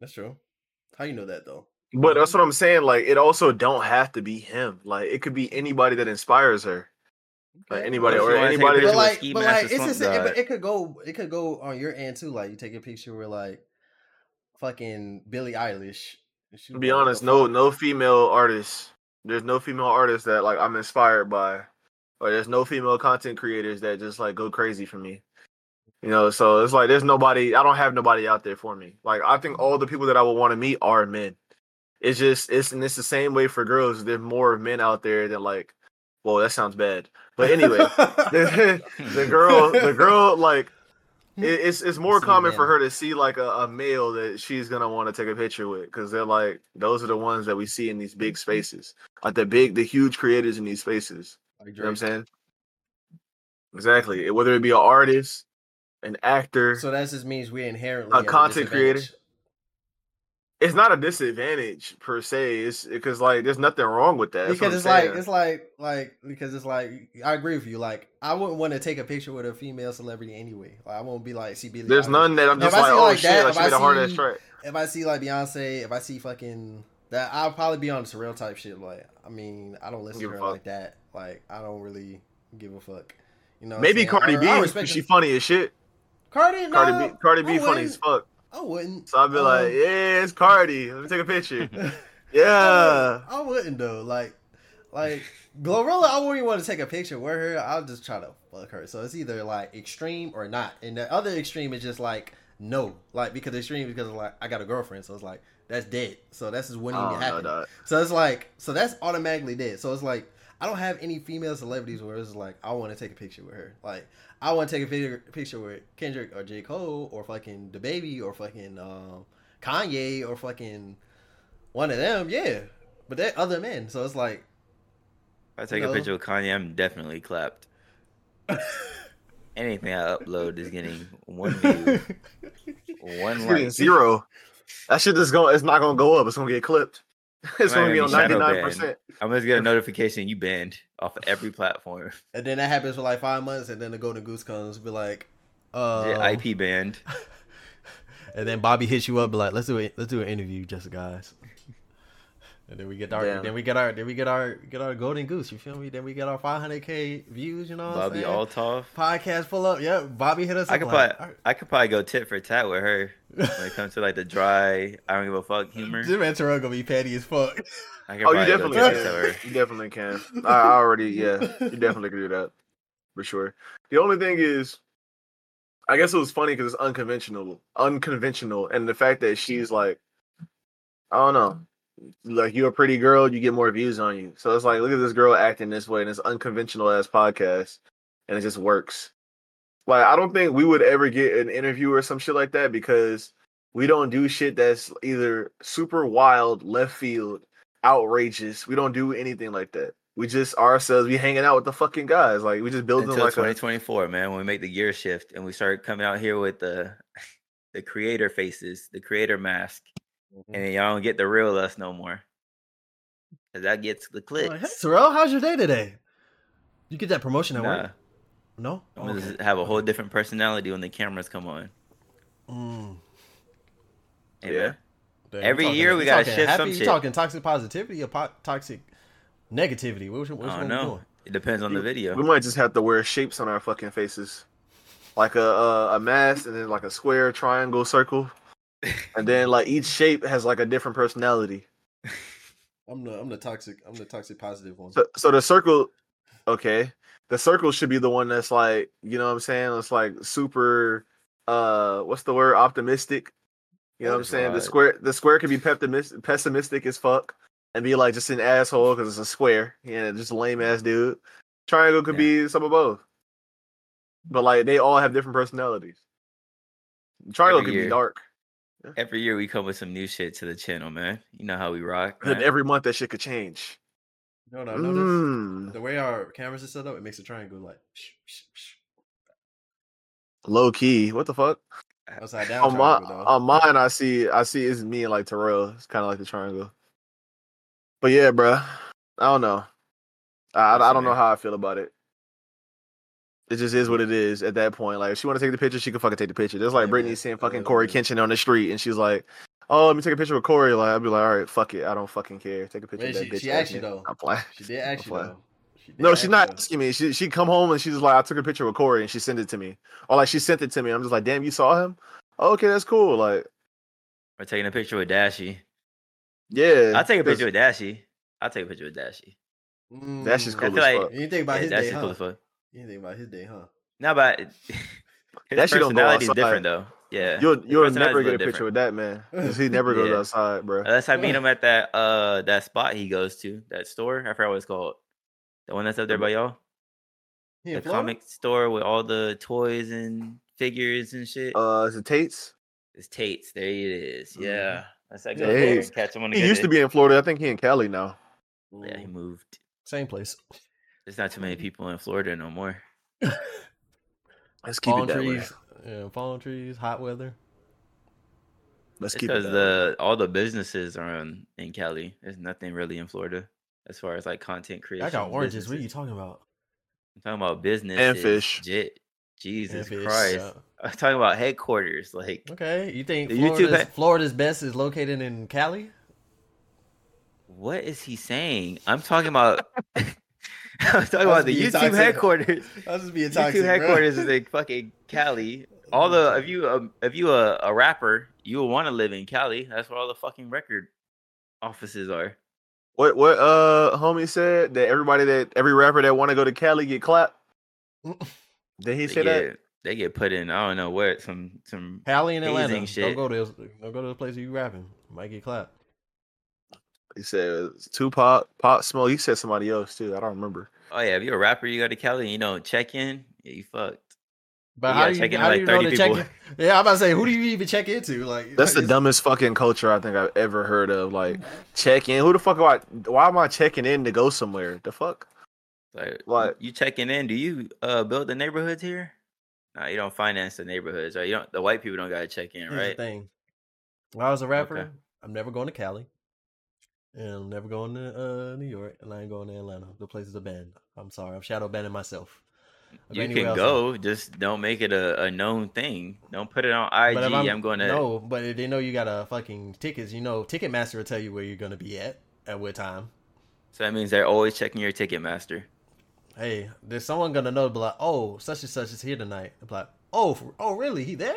That's true. How you know that though? But that's what I'm saying. Like, it also don't have to be him. Like, it could be anybody that inspires her. Like Okay. anybody or wanna take a anybody. But like, but like, it's just, it, God. it could go, it could go on your end too. Like, you take a picture where like, fucking Billie Eilish. she to be honest, no no female artists. There's no female artists that like I'm inspired by, or there's no female content creators that just like go crazy for me. You know, so it's like there's nobody. I don't have nobody out there for me. Like I think all the people that I would want to meet are men. It's just it's and it's the same way for girls. There's more men out there than like Well, that sounds bad. But anyway, the, *laughs* *laughs* the girl, the girl, like *laughs* it's it's more common for her to see like a, a male that she's gonna want to take a picture with because they're like those are the ones that we see in these big mm-hmm. spaces, like the big, the huge creators in these spaces. Like You know what I'm saying? Exactly. Whether it be an artist, an actor, So that just means we inherently A content creator? It's not a disadvantage per se. It's because like there's nothing wrong with that. That's because it's like it's like like because it's like I agree with you. Like I wouldn't want to take a picture with a female celebrity anyway. Like I won't be like see Billie there's none that I'm If just I like, see oh like shit, that, like if she I made a hard ass see- track. If I see like Beyonce, if I see fucking that, I'll probably be on the surreal type shit. Like I mean, I don't listen Give to her like that. Like I don't really give a fuck. You know, Maybe saying? Cardi I- B, I she funny as shit. Cardi, no, Cardi B, Cardi B funny as fuck. I wouldn't. So I'd be like, Um, yeah, it's Cardi. Let me take a picture. *laughs* I Yeah. wouldn't, I wouldn't though. Like, like Glorilla, I wouldn't want to take a picture with her. I'll just try to fuck her. So it's either like extreme or not. And the other extreme is just like no, like because extreme because like I got a girlfriend, so it's like that's dead. So that's just wouldn't Oh, even no, happen. So it's like so that's automatically dead. So it's like I don't have any female celebrities where it's like I want to take a picture with her. Like I want to take a picture picture with Kendrick or J Cole or fucking DaBaby or fucking um, Kanye or fucking one of them. Yeah, but they're other men. So it's like If I take No. a picture with Kanye, I'm definitely clapped. *laughs* Anything I upload is getting one view, *laughs* one like. zero. That shit is going. It's not gonna go up. It's gonna get clipped. *laughs* It's Might gonna be on be shadow ninety banned. nine percent. I'm just get a notification you banned off of every platform. *laughs* and then that happens for like five months, and then the Golden Goose comes, be like, uh, Yeah, IP banned. *laughs* and then Bobby hits you up, be like, let's do it, let's do an interview, just guys. And then we get our, Damn. then we get our, then we get our, get our golden goose. You feel me? Then we get our 500k views. You know, what I'm Bobby saying? Althoff. podcast full up. Yep, Bobby hit us. I up could like, probably, I could probably go tit for tat with her when it comes to like the dry, I don't give a fuck *laughs* humor. This and Terrell gonna be petty as fuck. Oh, you definitely go tit for can. You definitely can. I, I already, yeah, you definitely can do that for sure. The only thing is, I guess it was funny because it's unconventional, unconventional, and the fact that she's like, I don't know, like you're a pretty girl, you get more views on you. So it's like, look at this girl acting this way in this unconventional ass podcast, and it just works. Like I don't think we would ever get an interview or some shit like that because we don't do shit that's either super wild, left field, outrageous. We don't do anything like that. We just ourselves. We hanging out with the fucking guys. Like we just building Until like a 2024, man, when we make the gear shift and we start coming out here with the *laughs* the creator faces, the creator mask, Mm-hmm. and then y'all don't get the real us no more. Cause that gets the clicks. Like, hey, Terrell, how's your day today? You get that promotion at Nah, work? No. I'm gonna Okay. have a whole different personality when the cameras come on. Mm. Hey, Yeah. man. Damn, Every talking- year we gotta talking shift happy, some you talking toxic positivity or po- toxic negativity? Which, which I don't know. doing? It depends on the video. We might just have to wear shapes on our fucking faces, like a a, a mask, and then like a square, triangle, circle, and then like each shape has like a different personality. I'm the I'm the toxic I'm the toxic positive one. So so the circle, okay, the circle should be the one that's like you know what I'm saying. It's like super. Uh, what's the word? Optimistic. You know what I'm saying? The square, the square could be pessimistic, pessimistic as fuck, and be like just an asshole because it's a square. Yeah, just lame ass dude. Triangle could be some of both, but like they all have different personalities. Triangle Every could be dark, Every year we come with some new shit to the channel, man. You know how we rock. and man. every month that shit could change. No, no, I noticed Mm, the way our cameras are set up, it makes a triangle like psh, psh, psh. low key. What the fuck? upside down on my triangle though. on mine, I see I see it's me and like Terrell. It's kind of like the triangle. But yeah, bruh. I don't know. I I, I don't know how I feel about it. It just is what it is at that point. Like, if she want to take the picture, she can fucking take the picture. Just like Yeah, Brittany man. seeing fucking Corey yeah. Kenshin on the street, and she's like, "Oh, let me take a picture with Corey." Like, I'd be like, "All right, fuck it. I don't fucking care. Take a picture Wait, of that she- bitch." she ass asked you, though. I'm playing. She did ask you though. She No, she's not though. asking me. She she come home and she's like, I took a picture with Corey and she sent it to me. Or like she sent it to me. I'm just like, damn, you saw him? Oh, okay, that's cool. Like, We're taking a picture with Dashie. yeah. I'll take a picture with Dashie. I'll take a picture with Dashie. That's just Mm. cool I feel as like- fuck. You think about Yeah, his Dashie's day, huh? cool as fuck. You didn't think about his day, huh? No, but *laughs* his That don't go personality is different though. Yeah, You'll his you'll never get a little picture different. with that man because he never goes *laughs* Yeah. outside, bro. Unless I meet *laughs* him at that uh that spot he goes to, that store. I forgot what it's called. The one that's up there by y'all? He The in Florida? comic store with all the toys and figures and shit. Uh, is it Tate's? It's Tate's. There it is. Mhm. Yeah. That's like Yeah, go catch him on the He used to be in Florida. I think he in Cali now. Yeah, he moved. Same place. There's not too many mm-hmm. people in Florida no more. *laughs* Let's keep palm it that way. trees. Yeah, palm trees, hot weather. Let's It's keep it because way. the all the businesses are in, in Cali. There's nothing really in Florida as far as like content creation. I got oranges. What are you talking about? I'm talking about business and fish. Jesus fish, Christ. yeah. *laughs* I'm talking about headquarters. Like Okay, you think The YouTube Florida's, ha- Florida's best is located in Cali? what is he saying? I'm talking about *laughs* *laughs* I'm talking about the YouTube toxic. headquarters. *laughs* I was just being *laughs* YouTube headquarters is in fucking Cali. All the if you um, if you a, a rapper, you will want to live in Cali. That's where all the fucking record offices are. What what uh homie said that everybody that every rapper that want to go to Cali get clapped. Did he They say that? get they get put in. I don't know what some some. Cali and Atlanta. Hazing Don't go to don't go to the place you rapping. Might get clapped. He said it's Tupac, Pop Smoke. He said somebody else too. I don't remember. Oh yeah, if you're a rapper, you go to Cali you don't check in. Yeah, you fucked. But You how do you, check in how like do you know 30 to check? people. in- *laughs* Yeah, I'm about to say, who do you even check into? Like *laughs* That's the dumbest fucking culture I think I've ever heard of. Like *laughs* check in. Who the fuck am I? Why am I checking in to go somewhere? The fuck? Like What? you checking in? Do you uh build the neighborhoods here? No, you don't finance the neighborhoods, right? You don't. The white people don't gotta check in, Here's the right? thing. When I was a rapper, Okay. I'm never going to Cali. And I'm never going to uh, New York, and I ain't going to Atlanta. The place is abandoned. I'm sorry, I'm shadow banning myself. I'll You can else. go, just don't make it a, a known thing. Don't put it on IG. But if I'm, going to. no, but if they know you got a fucking tickets, you know, Ticketmaster will tell you where you're gonna be at at what time. So that means they're always checking your ticket master. Hey, there's someone gonna know, be like, oh, such and such is here tonight. They'll be like, oh, for, oh, really? He there?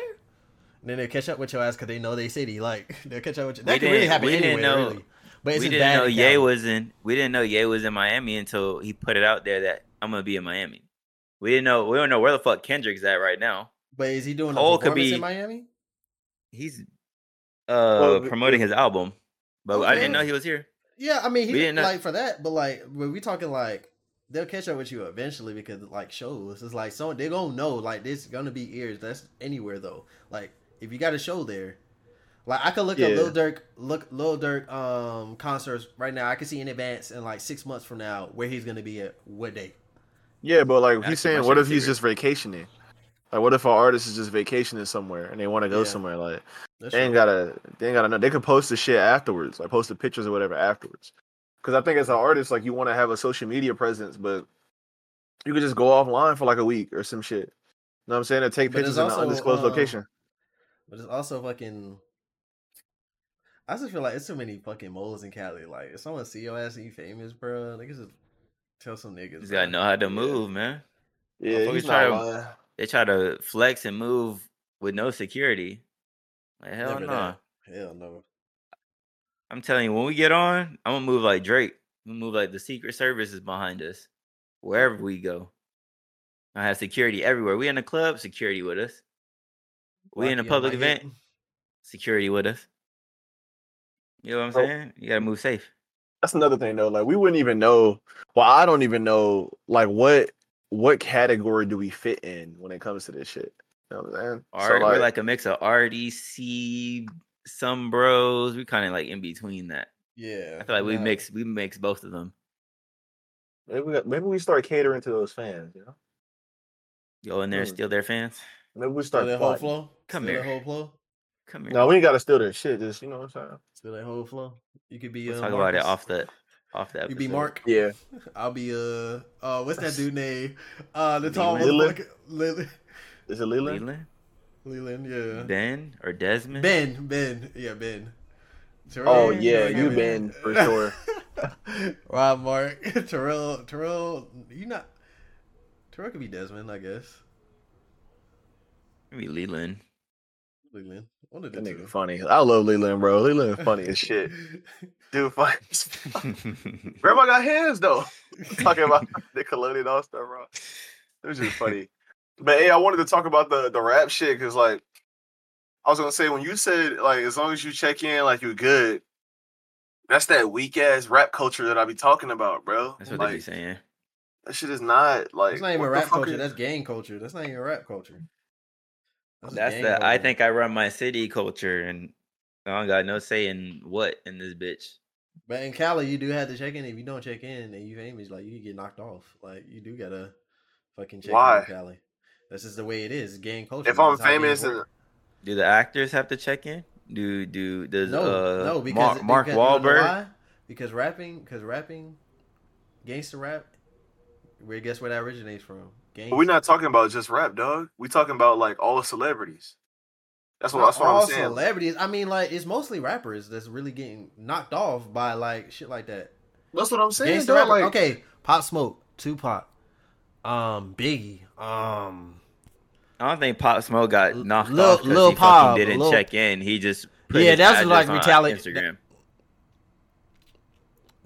And then they'll catch up with your ass because they know they city. Like they'll catch up with you. That We can really happen we didn't know- really. But it's we didn't bad know in Ye was in. We didn't know Ye was in Miami until he put it out there that I'm gonna be in Miami. We didn't know. We don't know where the fuck Kendrick's at right now. But is he doing a Cole could performance be- in Miami? He's uh Well, promoting his album, but I didn't know he was here. Yeah, I mean, he We didn't know- like for that, but like when we talking like they'll catch up with you eventually because like shows. It's like so they're gonna know like there's gonna be ears. That's anywhere though. Like if you got a show there, like I could look Yeah. at Lil Durk, look Lil Durk um concerts right now. I can see in advance in like six months from now where he's gonna be at what day. Yeah, but like That's he's saying, what if he's just vacationing? Like, what if an artist is just vacationing somewhere and they want to go Yeah. somewhere? Like, That's they ain't true. gotta, they ain't gotta know. They could post the shit afterwards, like post the pictures or whatever afterwards. Because I think as an artist, like you want to have a social media presence, but you could just go offline for like a week or some shit. You know what I'm saying? And take But pictures in an undisclosed um, location. But it's also fucking. I just feel like it's too many fucking moles in Cali. Like if someone see your ass and you famous, bro, they can just tell some niggas. He's gotta know how to Yeah. move, man. Yeah, he's try not to- lying. They try to flex and move with no security. Like hell Never no. that. Hell no. I'm telling you, when we get on, I'm gonna move like Drake. I'm gonna move like the Secret Service is behind us. Wherever we go. I have security everywhere. We in the club, security with us. We in a Rocky public event, hip. security with us. You know what I'm Bro. saying? You gotta move safe. That's another thing though. Like we wouldn't even know. Well, I don't even know like what what category do we fit in when it comes to this shit. You know what I'm saying? Art, we're like a mix of RDC, some bros. We kind of like in between that. Yeah. I feel like we nah. mix we mix both of them. maybe we, got- maybe we start catering to those fans. You know, Go in there, Hmm. steal their fans. maybe we Steal start. that whole flow. Come Steal here. That whole flow. Come here. No, we ain't got to steal their shit. Just you know what I'm saying? Steal that whole flow. You could be. We'll uh, talk about it off the off the. *laughs* You be Mark. Yeah. *laughs* I'll be uh. Uh, what's that dude *laughs* name? Uh, the tall Leland? motherfucker. Leland. Is it Leland? Leland, Leland. Yeah. Ben, or Desmond. Ben. Ben. Yeah. Ben. Oh yeah, you him? been for sure. Rob Mark. Terrell. Terrell. You not. Terrell could be Desmond, I guess. Maybe Leland. Leland. One of the That two. nigga funny. I love Leland, bro. Leland *laughs* funny as shit. Dude, *laughs* funny. as. Grandma got hands though. *laughs* Talking about Nickelodeon all stuff, bro. It was just funny. But hey, I wanted to talk about the the rap shit because like I was gonna say when you said like as long as you check in like you're good, that's that weak ass rap culture that I be talking about, bro. That's what they be saying. That shit is not like. That's not even rap culture. is- That's gang culture. That's not even rap culture. That's, That's gang the I think I run my city culture and I don't got no say in what in this bitch. But in Cali, you do have to check in. If you don't check in and you famous, like you get knocked off. Like you do gotta fucking check Why? in in Cali. That's just the way it is. Gang culture. If I'm That's how gangs famous and Do the actors have to check in? Do do does no, uh no, because Mark, Mark because, wanna know Wahlberg? Because rapping, because rapping, gangster rap. Where guess where that originates from? But we're not talking about just rap, dog. We talking about like all the celebrities. That's what that's what all I'm saying. celebrities. I mean, like it's mostly rappers that's really getting knocked off by like shit like that. That's what I'm saying. Dog. Like, okay, Pop Smoke, Tupac, um, Biggie, um, I don't think Pop Smoke got knocked Lil- off because Lil he Pop, fucking didn't Lil- check in. He just put Yeah, his that's like on retali- Instagram.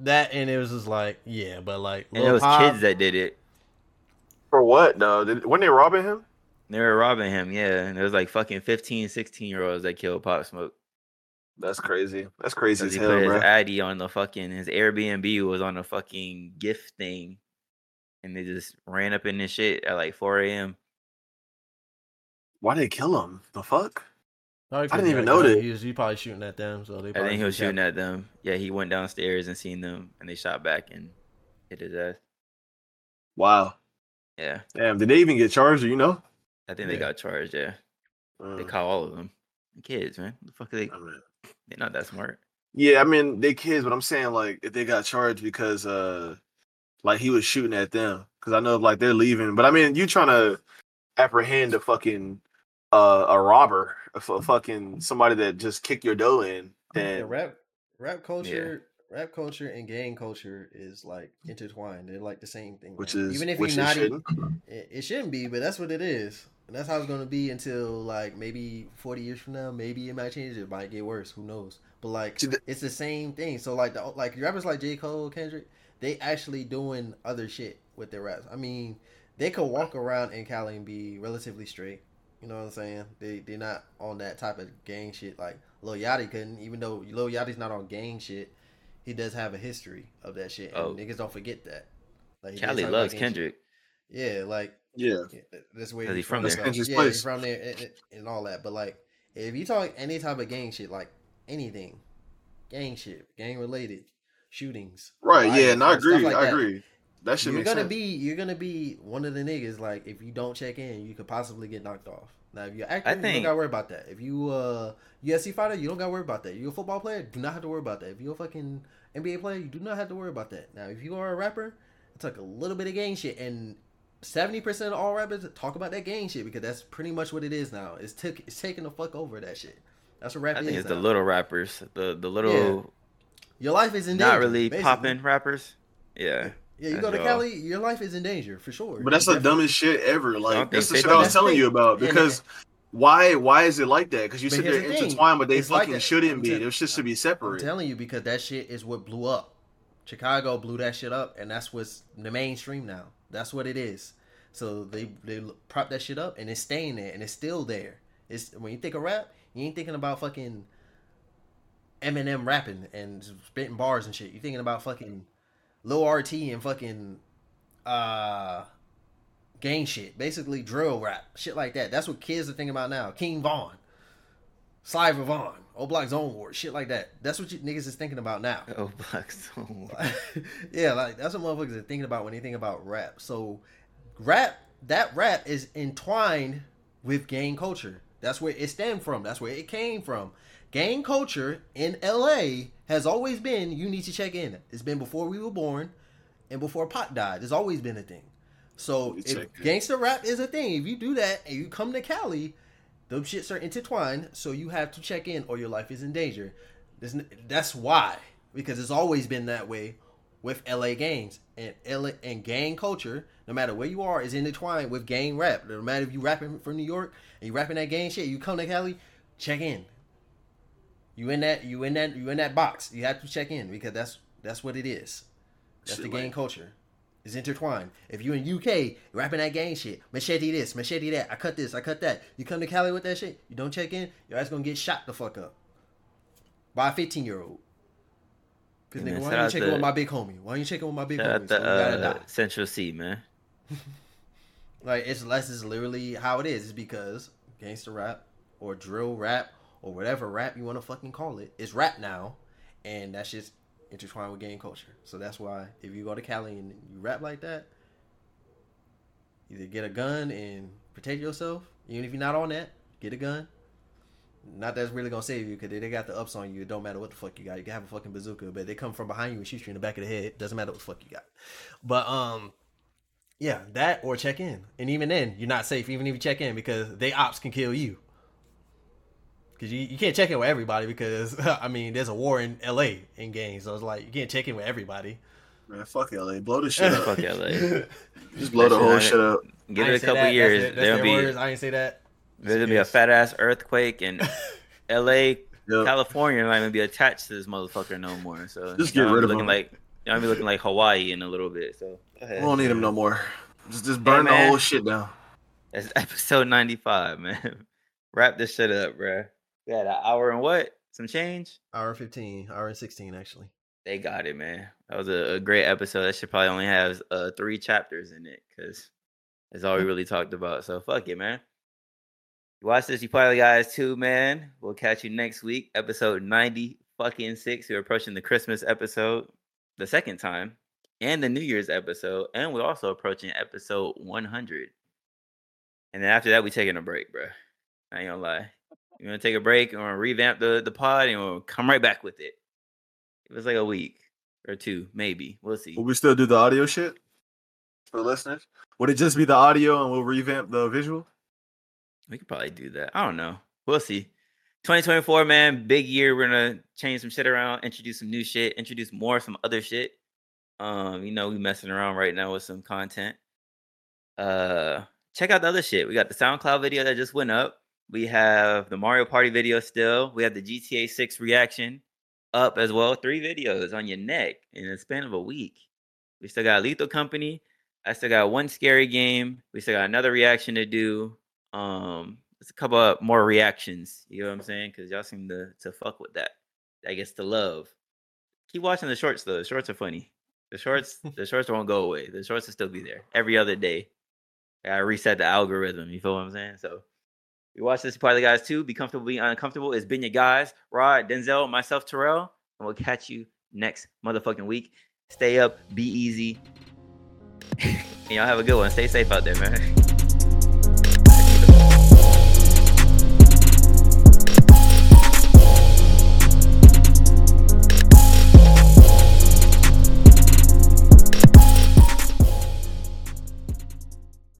that, and it was just like, yeah, but like, and it was Pop- kids that did it. For what? though? Did, when they robbing him? They were robbing him, yeah. And it was like fucking 15, 16 year olds that killed Pop Smoke. That's crazy. That's crazy Because as he hell, put his bro. Addy on the fucking his Airbnb was on a fucking gift thing. And they just ran up in this shit at like 4 a.m. Why did they kill him? The fuck? Probably I didn't even know that. He was, he probably shooting at them, so they. I think he was just got- shooting at them. Yeah, he went downstairs and seen them and they shot back and hit his ass. Wow. Yeah. Damn. Did they even get charged? Do you know? I think they got charged, yeah. They Mm, caught all of them. Kids, man. The fuck are they I mean- they're not that smart. Yeah, I mean they kids, but I'm saying like if they got charged because uh like he was shooting at them because I know like they're leaving, but I mean you trying to apprehend a fucking uh a robber, a, f- a fucking somebody that just kicked your dough in, Yeah, rap, rap culture, rap culture, and gang culture is like intertwined. They're like the same thing. which is even if you're not, shouldn't. it, it shouldn't be, but that's what it is, and that's how it's gonna be until like maybe forty years from now. Maybe it might change. It might get worse. Who knows? But like, See, the- it's the same thing. So like, the, like rappers like J Cole, Kendrick, they actually doing other shit with their raps. I mean, they could walk around in Cali and be relatively straight. You know what I'm saying? They they're not on that type of gang shit like Lil Yachty couldn't. Even though Lil Yachty's not on gang shit, he does have a history of that shit. And Oh. niggas don't forget that. Like he Cali loves gang shit. Kendrick. Yeah, like Yeah, yeah, that- that's where 'Cause he's he's from from. there. so- yeah, place. he's from there and, and- and all that. But like, if you talk any type of gang shit, like anything, gang shit, gang related, shootings, right. Yeah, and I agree. like I that, agree. That should You're make gonna sense. be you're gonna be one of the niggas like if you don't check in, you could possibly get knocked off. Now if you're active, you don't gotta worry about that. If you uh UFC fighter, you don't gotta worry about that. You're a football player, do not have to worry about that. If you're a fucking NBA player, you do not have to worry about that. Now if you are a rapper, it's like a little bit of gang shit and seventy percent of all rappers talk about that gang shit because that's pretty much what it is now. It's took it's taking the fuck over that shit. That's what rap I is. think it's the little rappers, the the little Your life is in not danger, really basically. popping rappers. Yeah. Yeah, you go to y'all. Cali, your life is in danger for sure. But that's the Definitely. dumbest shit ever. Like that's the shit I was that. telling you about. And it- Because why why is it like that? Because you But said here's they're the thing. intertwined, but they It's fucking that. shouldn't I'm be. tell- Those shit should be separate. I'm telling you because that shit is what blew up. Chicago blew that shit up, and that's what's the mainstream now. That's what it is. So they they prop that shit up, and it's staying there, and it's still there. It's when you think of rap, you ain't thinking about fucking Eminem rapping and spitting bars and shit. You thinking about fucking Lil RT and fucking uh gang shit, basically drill rap, shit like that. That's what kids are thinking about now. King Von, Sliver Vaughn, O Block Zone War, shit like that. That's what you niggas is thinking about now. Oh, Black Stone. yeah, like that's what motherfuckers are thinking about when they think about rap. So, rap that rap is entwined with gang culture. That's where it stemmed from. That's where it came from. Gang culture in LA has always been you need to check in. It's been before we were born and before Pac died. It's always been a thing. So if gangster rap is a thing, if you do that and you come to Cali, those shits are intertwined. So you have to check in or your life is in danger. That's why because it's always been that way with LA gangs and LA and gang culture. No matter where you are, is intertwined with gang rap. No matter if you rapping from New York and you rapping that gang shit, you come to Cali, check in. You in that you in that you in that box. You have to check in because that's that's what it is. That's Shit the gang like- culture. It's intertwined. If you in UK rapping that gang shit, machete this, machete that, I cut this, I cut that. You come to Cali with that shit, you don't check in, your ass gonna get shot the fuck up by a fifteen year old. Cause nigga, why you checking to- with my big homie? Why you checking with my big homie? the uh. Central Cee, man. *laughs* Like it's less is literally how it is. It's because gangster rap or drill rap or whatever rap you want to fucking call it. it is rap now, and that's just intertwined with gang culture. So that's why if you go to Cali and you rap like that, either get a gun and protect yourself. Even if you're not on that, get a gun. Not that's really gonna save you because they got the ups on you. It don't matter what the fuck you got. You can have a fucking bazooka, but they come from behind you and shoot you in the back of the head. Doesn't matter what the fuck you got. But um, yeah, that or check in. And even then, you're not safe, even if you check in, because they ops can kill you. Because you, you can't check in with everybody because, *laughs* I mean, there's a war in LA in games. So it's like, you can't check in with everybody. Man, fuck LA. Blow the *laughs* shit up. Fuck LA. *laughs* Just blow the whole shit shit up. Give it a couple that. That's years. their- that's There'll their be words. I ain't say that. there'll be a fat ass earthquake and L.A. Yep. California not even be attached to this motherfucker no more. So Just get rid be of looking him. like y'all be looking like Hawaii in a little bit. So go ahead. We don't need him no more. Just just burn the whole shit down. That's episode ninety five, man. Wrap this shit up, bruh. We had an hour and what? Some change? Hour 15, hour and 16, actually. They got it, man. That was a, a great episode. That should probably only have uh, three chapters in it because that's all we *laughs* really talked about. So fuck it, man. You watch this, you probably guys too, man. We'll catch you next week, episode ninety fucking six. We're approaching the Christmas episode, the second time, and the New Year's episode, and we're also approaching episode one hundred. And then after that, we taking a break, bro. I ain't gonna lie. You wanna take a break and wanna revamp the the pod, and we'll come right back with it. It was like a week or two, maybe. We'll see. Will we still do the audio shit for the listeners? Would it just be the audio and we'll revamp the visual? We could probably do that. I don't know. We'll see. 2024, man, big year. We're gonna change some shit around, introduce some new shit, introduce more some other shit. Um, you know, we messing around right now with some content. Uh, check out the other shit. We got the SoundCloud video that just went up. We have the Mario Party video still. We have the GTA 6 reaction up as well. Three videos on your neck in the span of a week. We still got Lethal Company. I still got one scary game. We still got another reaction to do. Um, there's a couple more reactions. You know what I'm saying? Because y'all seem to to fuck with that. I guess the love. Keep watching the shorts though. The shorts are funny. The shorts, *laughs* the shorts won't go away. The shorts will still be there every other day. I reset the algorithm. You feel what I'm saying? So you watch this part of the guys too. Be comfortable, be uncomfortable. It's been your guys, Rod, Denzel, myself, Terrell, and we'll catch you next motherfucking week. Stay up, be easy, *laughs* and y'all have a good one. Stay safe out there, man. *laughs*